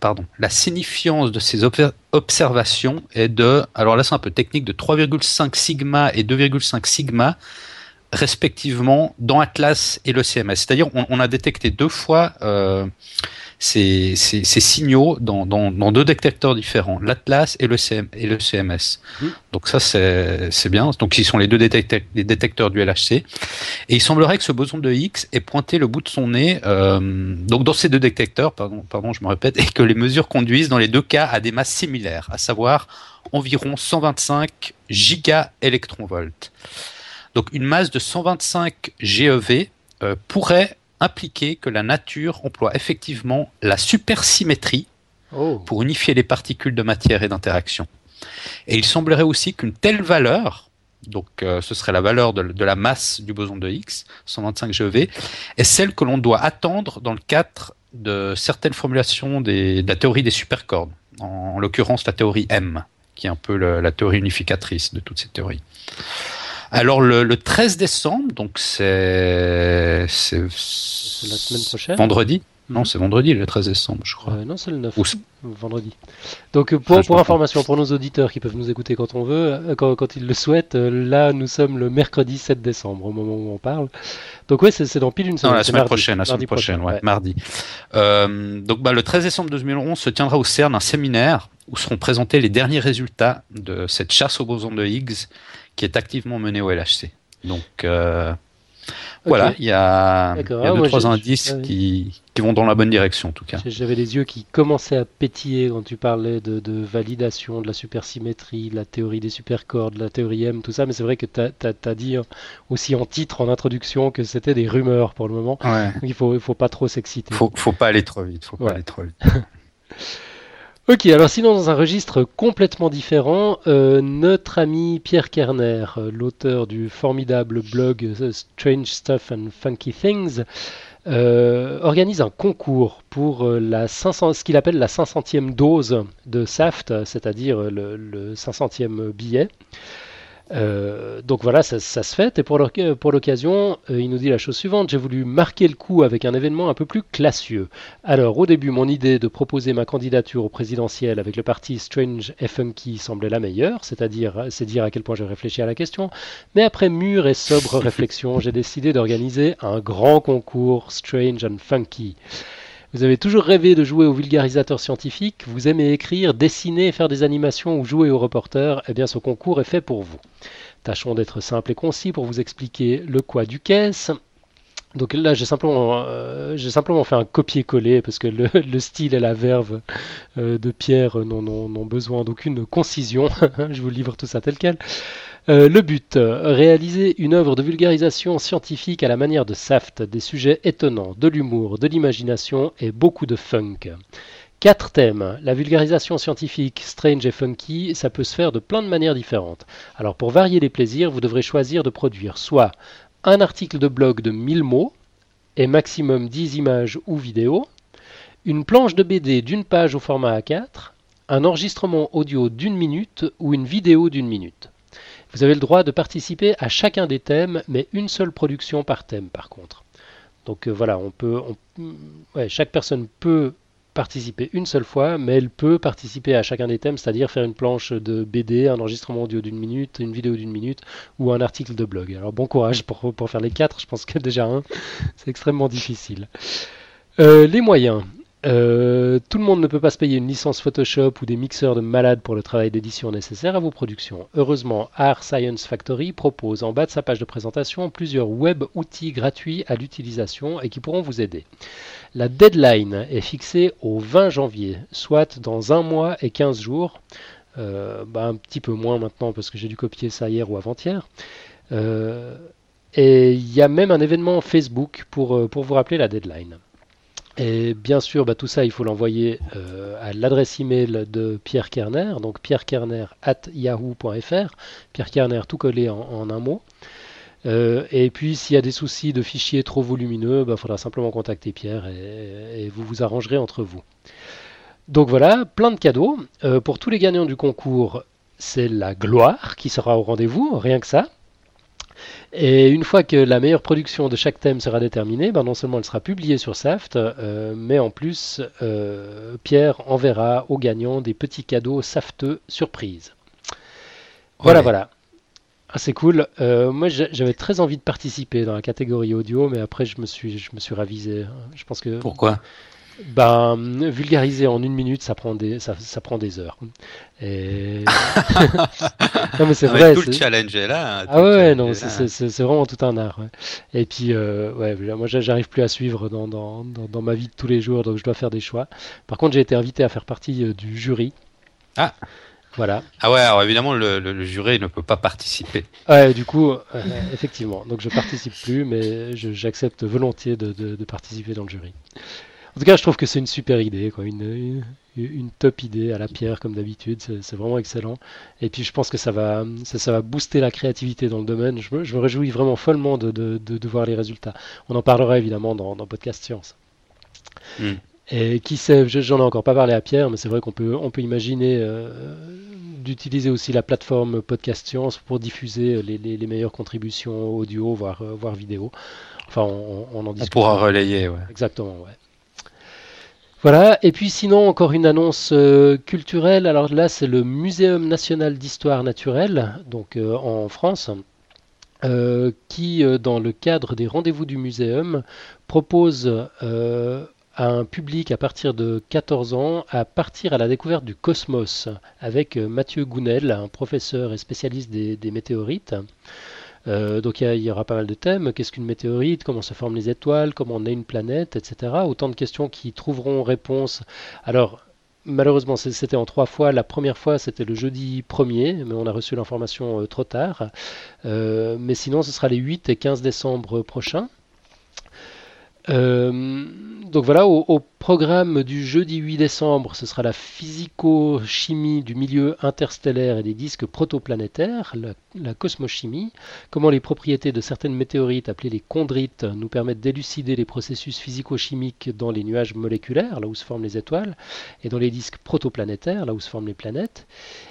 pardon, la de ces observations est de, alors là c'est un peu technique, de 3,5 sigma et 2,5 sigma respectivement dans Atlas et le CMS. C'est-à-dire on, a détecté deux fois euh, ces, signaux dans, deux détecteurs différents, l'Atlas et, le et le CMS. Mmh. Donc ça, c'est bien. Donc ils sont les deux détecteurs, les détecteurs du LHC. Et il semblerait que ce boson de Higgs ait pointé le bout de son nez euh, donc dans ces deux détecteurs, pardon, pardon, je me répète, et que les mesures conduisent dans les deux cas à des masses similaires, à savoir environ 125 gigaélectronvolts. Donc une masse de 125 GeV euh, pourrait impliquer que la nature emploie effectivement la supersymétrie oh. pour unifier les particules de matière et d'interaction. Et il semblerait aussi qu'une telle valeur, donc euh, ce serait la valeur de, la masse du boson de Higgs, 125 GeV, est celle que l'on doit attendre dans le cadre de certaines formulations de la théorie des supercordes, en, en l'occurrence la théorie M, qui est un peu la théorie unificatrice de toutes ces théories. Alors le, 13 décembre, donc c'est la semaine prochaine. Vendredi. Non, c'est vendredi le 13 décembre, je crois. Euh, non, c'est le 9, vendredi. Donc euh, pour, pour information, pour nos auditeurs qui peuvent nous écouter quand on veut, euh, quand, quand ils le souhaitent, là nous sommes le mercredi 7 décembre au moment où on parle. Donc ouais, c'est dans pile une semaine. Non, la semaine prochaine, la semaine prochaine, ouais, mardi. donc bah, le 13 décembre 2011 se tiendra au CERN un séminaire où seront présentés les derniers résultats de cette chasse au boson de Higgs qui est activement menée au LHC. Donc voilà, il y a, y a deux, trois indices qui, qui, vont dans la bonne direction en tout cas. J'avais les yeux qui commençaient à pétiller quand tu parlais de, de, validation, de la supersymétrie, de la théorie des supercordes, de la théorie M, tout ça, mais c'est vrai que tu as, dit aussi en titre, en introduction, que c'était des rumeurs pour le moment. il faut, il faut pas trop s'exciter. Faut, faut pas aller trop vite, faut pas aller trop vite. Ok, alors sinon dans un registre complètement différent, euh, notre ami Pierre Kerner, euh, l'auteur du formidable blog euh, Strange Stuff and Funky Things, organise un concours pour la 500, ce qu'il appelle la 500e dose de SAFT, c'est-à-dire le, le 500e billet. Euh, donc voilà, ça, se fait. Et pour l'occasion, euh, il nous dit la chose suivante j'ai voulu marquer le coup avec un événement un peu plus classieux. Alors, au début, mon idée de proposer ma candidature au présidentiel avec le parti Strange et Funky semblait la meilleure, c'est-à-dire, c'est dire à quel point j'ai réfléchi à la question. Mais après mûre et sobre réflexion, j'ai décidé d'organiser un grand concours Strange and Funky. Vous avez toujours rêvé de jouer au vulgarisateur scientifique, vous aimez écrire, dessiner, faire des animations ou jouer au reporter, eh bien ce concours est fait pour vous. Tâchons d'être simple et concis pour vous expliquer le quoi du caisse. Donc là, j'ai simplement, euh, simplement fait un copier-coller parce que le, style et la verve euh, de Pierre n'ont besoin d'aucune concision. Je vous livre tout ça tel quel. Euh, le but, réaliser une œuvre de vulgarisation scientifique à la manière de Saft, des sujets étonnants, de l'humour, de l'imagination et beaucoup de funk. Quatre thèmes. La vulgarisation scientifique, strange et funky, ça peut se faire de plein de manières différentes. Alors pour varier les plaisirs, vous devrez choisir de produire soit un article de blog de 1000 mots et maximum 10 images ou vidéos, une planche de BD d'une page au format A4, un enregistrement audio d'une minute ou une vidéo d'une minute. Vous avez le droit de participer à chacun des thèmes, mais une seule production par thème par contre. Donc euh, voilà, on peut, chaque personne peut participer une seule fois, mais elle peut participer à chacun des thèmes, c'est-à-dire faire une planche de BD, un enregistrement audio d'une minute, une vidéo d'une minute ou un article de blog. Alors bon courage pour, pour faire les quatre, je pense que déjà un, c'est extrêmement difficile. Euh, les moyens. Euh, tout le monde ne peut pas se payer une licence Photoshop ou des mixeurs de malades pour le travail d'édition nécessaire à vos productions. Heureusement, Art Science Factory propose en bas de sa page de présentation plusieurs web outils gratuits à l'utilisation et qui pourront vous aider. La deadline est fixée au 20 janvier, soit dans un mois et 15 jours. Euh, bah, un petit peu moins maintenant parce que j'ai dû copier ça hier ou avant-hier. Euh, et il y a même un événement Facebook pour, pour vous rappeler la deadline. Et bien sûr, bah, tout ça, il faut l'envoyer euh, à l'adresse email de Pierre Kerner, donc pierrekerner at yahoo.fr, Pierre Kerner tout collé en, un mot. Euh, et puis, s'il y a des soucis de fichiers trop volumineux, il bah, faudra simplement contacter Pierre et, vous vous arrangerez entre vous. Donc voilà, plein de cadeaux. Euh, pour tous les gagnants du concours, c'est la gloire qui sera au rendez-vous, rien que ça. Et une fois que la meilleure production de chaque thème sera déterminée, ben non seulement elle sera publiée sur Saft, euh, mais en plus, euh, Pierre enverra aux gagnants des petits cadeaux safteux surprise. Voilà, voilà. Ah, c'est cool. Euh, moi, j'avais très envie de participer dans la catégorie audio, mais après, je me suis, je me suis ravisé. Je pense que. Pourquoi? Ben, vulgariser en une minute, ça prend des, ça, ça prend des heures. Et... non, mais c'est vrai. Tout le challenge est là. Hein, ah ouais, non, c'est vraiment tout un art. Et puis, euh, ouais, moi, j'arrive plus à suivre dans, dans, dans, ma vie de tous les jours, donc je dois faire des choix. Par contre, j'ai été invité à faire partie euh, du jury. Ah. Voilà. Ah ouais, alors évidemment, le, le, jury ne peut pas participer. Ouais, du coup, euh, effectivement. Donc je participe plus, mais j'accepte volontiers de, de, de participer dans le jury. En tout cas, je trouve que c'est une super idée, quoi. Une, une, top idée à la pierre, comme d'habitude. C'est vraiment excellent. Et puis, je pense que ça va, ça, va booster la créativité dans le domaine. Je me, je me réjouis vraiment follement de, de, de, voir les résultats. On en parlera évidemment dans, dans Podcast Science. Hmm. Et qui sait, j'en ai encore pas parlé à Pierre, mais c'est vrai qu'on peut, on peut imaginer euh, d'utiliser aussi la plateforme Podcast Science pour diffuser les, les, les meilleures contributions audio, voire, voire vidéo. Enfin, on, on en discute. On pourra relayer, ouais. Exactement, ouais. Voilà, et puis sinon encore une annonce euh, culturelle. Alors là, c'est le Muséum national d'histoire naturelle, donc euh, en France, euh, qui, dans le cadre des rendez-vous du muséum, propose à un public à partir de 14 ans à partir à la découverte du cosmos avec Mathieu Gounel, un professeur et spécialiste des météorites. Euh, donc il y, aura pas mal de thèmes. Qu'est-ce qu'une météorite? Comment se forment les étoiles? Comment on est une planète? Etc. Autant de questions qui trouveront réponse. Alors, Malheureusement, c'était en trois fois. La première fois, c'était le jeudi 1er, mais on a reçu l'information euh, trop tard. Euh, mais sinon, ce sera les 8 et 15 décembre prochains. Donc voilà, au, programme du jeudi 8 décembre, ce sera la physico-chimie du milieu interstellaire et des disques protoplanétaires, la, cosmochimie, comment les propriétés de certaines météorites appelées les chondrites nous permettent d'élucider les processus physico-chimiques dans les nuages moléculaires, là où se forment les étoiles, et dans les disques protoplanétaires, là où se forment les planètes.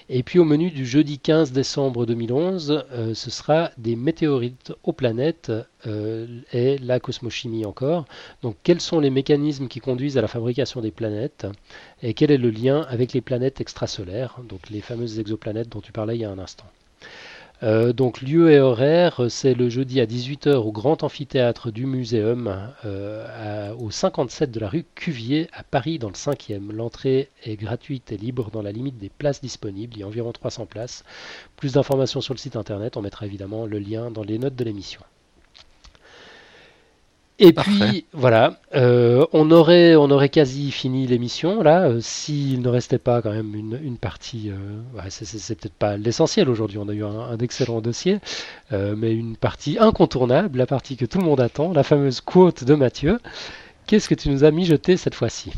Et puis au menu du jeudi 15 décembre 2011, euh, ce sera des météorites aux planètes euh, et la cosmochimie encore. Donc quels sont les mécanismes qui conduisent à la fabrication des planètes et quel est le lien avec les planètes extrasolaires, donc les fameuses exoplanètes dont tu parlais il y a un instant. Euh, donc lieu et horaire, c'est le jeudi à 18h au grand amphithéâtre du Muséum, euh, au 57 de la rue Cuvier à Paris dans le 5e. L'entrée est gratuite et libre dans la limite des places disponibles, il y a environ 300 places. Plus d'informations sur le site internet, on mettra évidemment le lien dans les notes de l'émission. Et puis voilà, euh, on aurait on aurait quasi fini l'émission là, euh, s'il ne restait pas quand même une, une partie, euh, c'est peut-être pas l'essentiel aujourd'hui, on a eu un, excellent dossier, mais une partie incontournable, la partie que tout le monde attend, la fameuse quote de Mathieu. Qu'est-ce que tu nous as mijoté cette fois-ci?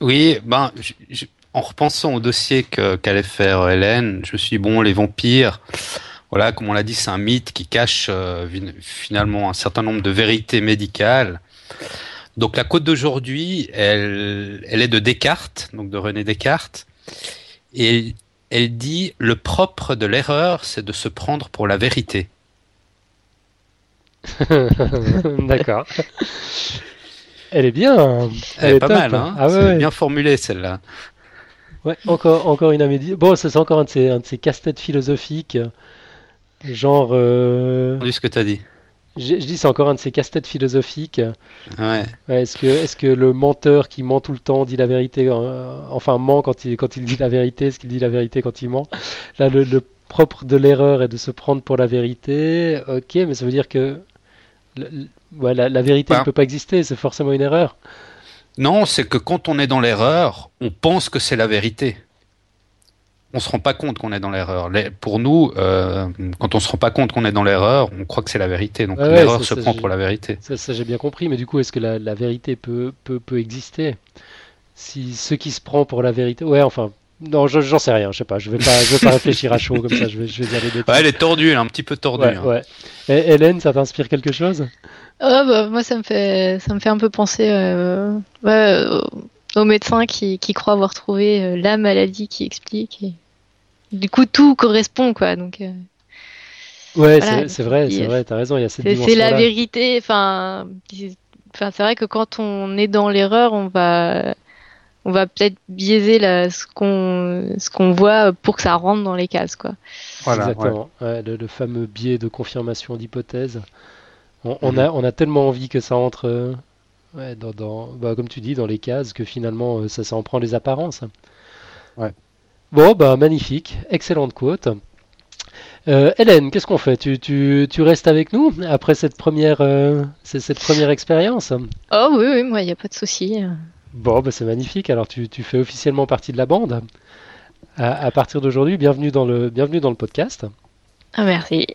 Oui, ben en repensant au dossier qu'allait faire Hélène, je me suis dit, bon les vampires voilà, comme on l'a dit, c'est un mythe qui cache euh, finalement un certain nombre de vérités médicales. Donc la côte d'aujourd'hui, elle, elle est de Descartes, donc de René Descartes, et elle dit le propre de l'erreur, c'est de se prendre pour la vérité. D'accord. Elle est bien. Elle, est, pas mal, hein ah c'est bien formulé celle-là. Ouais, encore, encore une amédie. Bon, c'est encore un de ces, un de ces casse-têtes philosophiques Genre. Euh... ce que tu as dit. Je, dis c'est encore un de ces casse-têtes philosophiques. Ouais. est-ce que est-ce que le menteur qui ment tout le temps dit la vérité euh, enfin ment quand il quand il dit la vérité est-ce qu'il dit la vérité quand il ment? Là le, propre de l'erreur est de se prendre pour la vérité. OK, mais ça veut dire que la, vérité ne peut pas exister, c'est forcément une erreur. Non, c'est que quand on est dans l'erreur, on pense que c'est la vérité on se rend pas compte qu'on est dans l'erreur. Pour nous, euh, quand on se rend pas compte qu'on est dans l'erreur, on croit que c'est la vérité. Donc l'erreur se prend pour la vérité. Ça, j'ai bien compris, mais du coup, est-ce que la, vérité peut, peut, peut, exister? Si ce qui se prend pour la vérité, ouais, enfin. Non, j'en sais rien, je sais pas, je vais pas, je vais pas réfléchir à chaud comme ça, je vais, je vais y aller ouais, elle est tordue, elle est un petit peu tordue. Ouais, hein. ouais. Et Hélène, ça t'inspire quelque chose? Oh, bah, Moi, ça me fait, ça me fait un peu penser euh, aux médecins qui, qui croient avoir trouvé euh, la maladie qui explique. Et du coup, tout correspond, quoi. Donc, euh, ouais, c'est vrai, c'est vrai, t'as raison, il y a cette C'est la vérité, enfin, enfin c'est vrai que quand on est dans l'erreur, on va, on va peut-être biaiser la, ce qu'on ce qu'on voit pour que ça rentre dans les cases, quoi. Voilà, Exactement, le, fameux biais de confirmation d'hypothèse. On, mhm. a, on a tellement envie que ça entre, euh, dans, dans bah, comme tu dis, dans les cases, que finalement, euh, ça, ça en prend les apparences. Ouais. Bon, bah magnifique, excellente quote. Euh, Hélène, qu'est-ce qu'on fait? Tu, tu, tu, restes avec nous après cette première, euh, cette première expérience? Oh oui, oui, moi, il n'y a pas de souci. Bon, bah, c'est magnifique. Alors, tu, tu, fais officiellement partie de la bande. À, à partir d'aujourd'hui, bienvenue, dans le, bienvenue dans le podcast. Ah, merci.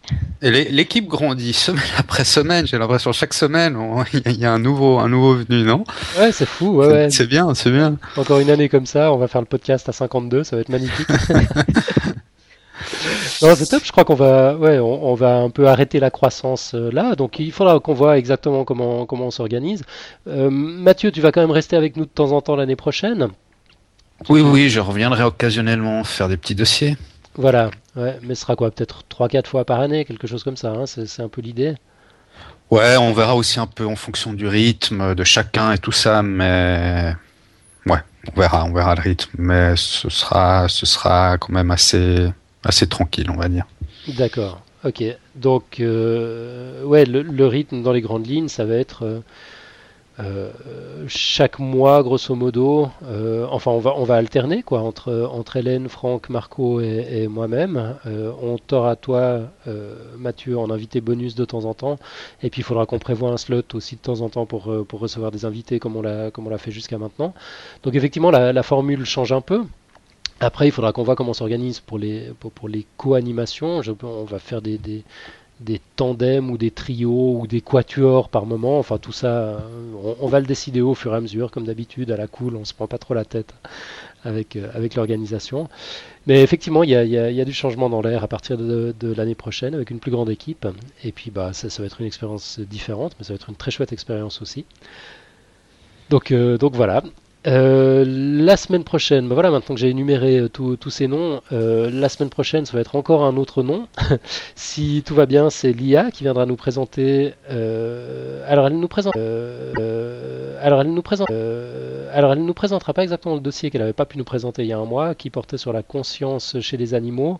Et l'équipe grandit semaine après semaine. J'ai l'impression chaque semaine, il y a un nouveau, un nouveau venu, non? Ouais, c'est fou. Ouais, ouais. C'est bien, c'est bien. Encore une année comme ça, on va faire le podcast à 52, ça va être magnifique. non, c'est top. Je crois qu'on va, ouais, on, va un peu arrêter la croissance euh, là. Donc, il faudra qu'on voit exactement comment, comment on s'organise. Euh, Mathieu, tu vas quand même rester avec nous de temps en temps l'année prochaine? Oui, oui, je reviendrai occasionnellement faire des petits dossiers. Voilà, ouais, mais ce sera quoi Peut-être 3-4 fois par année, quelque chose comme ça, hein c'est un peu l'idée. Ouais, on verra aussi un peu en fonction du rythme de chacun et tout ça, mais On verra, on verra le rythme, mais ce sera, ce sera quand même assez, assez tranquille, on va dire. D'accord. Ok. Donc, euh, ouais, le, le, rythme dans les grandes lignes, ça va être euh, euh, chaque mois, grosso modo, euh, enfin on va, on va alterner quoi entre, entre Hélène, Franck, Marco et, moi-même. Euh, on t'aura toi, euh, Mathieu, en invité bonus de temps en temps. Et puis il faudra qu'on prévoie un slot aussi de temps en temps pour, pour recevoir des invités comme on l'a, comme on l'a fait jusqu'à maintenant. Donc effectivement la, formule change un peu. Après, il faudra qu'on voit comment on s'organise pour les, pour, pour les co-animations. On va faire des, des tandems ou des trios ou des quatuors par moment. Enfin, tout ça, euh, on, va le décider au fur et à mesure, comme d'habitude, à la cool. On se prend pas trop la tête avec, euh, avec l'organisation. Mais effectivement, il y y a- du changement dans l'air à partir de, l'année prochaine avec une plus grande équipe. Et puis, bah, ça, ça va être une expérience différente, mais ça va être une très chouette expérience aussi. Donc, euh, donc voilà. Euh, la semaine prochaine, bah voilà, maintenant que j'ai énuméré euh, tous ces noms, euh, la semaine prochaine, ça va être encore un autre nom. si tout va bien, c'est Lia qui viendra nous présenter. alors elle nous présente. alors elle nous présente. alors elle nous présentera pas exactement le dossier qu'elle n'avait pas pu nous présenter il y a un mois, qui portait sur la conscience chez les animaux.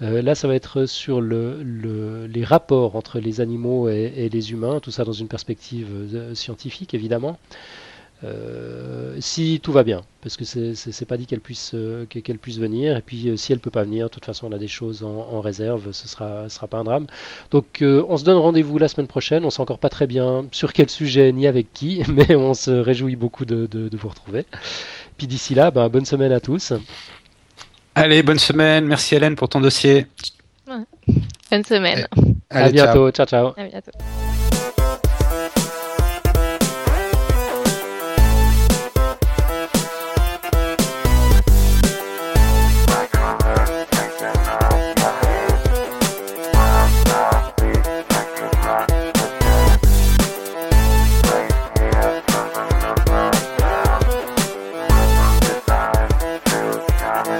Là, ça va être sur le, le- les rapports entre les animaux et, les humains, tout ça dans une perspective scientifique évidemment. Euh, si tout va bien, parce que c'est pas dit qu'elle puisse euh, que- qu'elle puisse venir. Et puis euh, si elle peut pas venir, de toute façon on a des choses en, en réserve, ce sera ce sera pas un drame. Donc euh, on se donne rendez-vous la semaine prochaine. On sait encore pas très bien sur quel sujet ni avec qui, mais on se réjouit beaucoup de, de- de vous retrouver. Puis d'ici là, ben, bonne semaine à tous. Allez, bonne semaine. Merci Hélène pour ton dossier. Bonne semaine. à Allez, ciao. bientôt. ciao. ciao. À bientôt.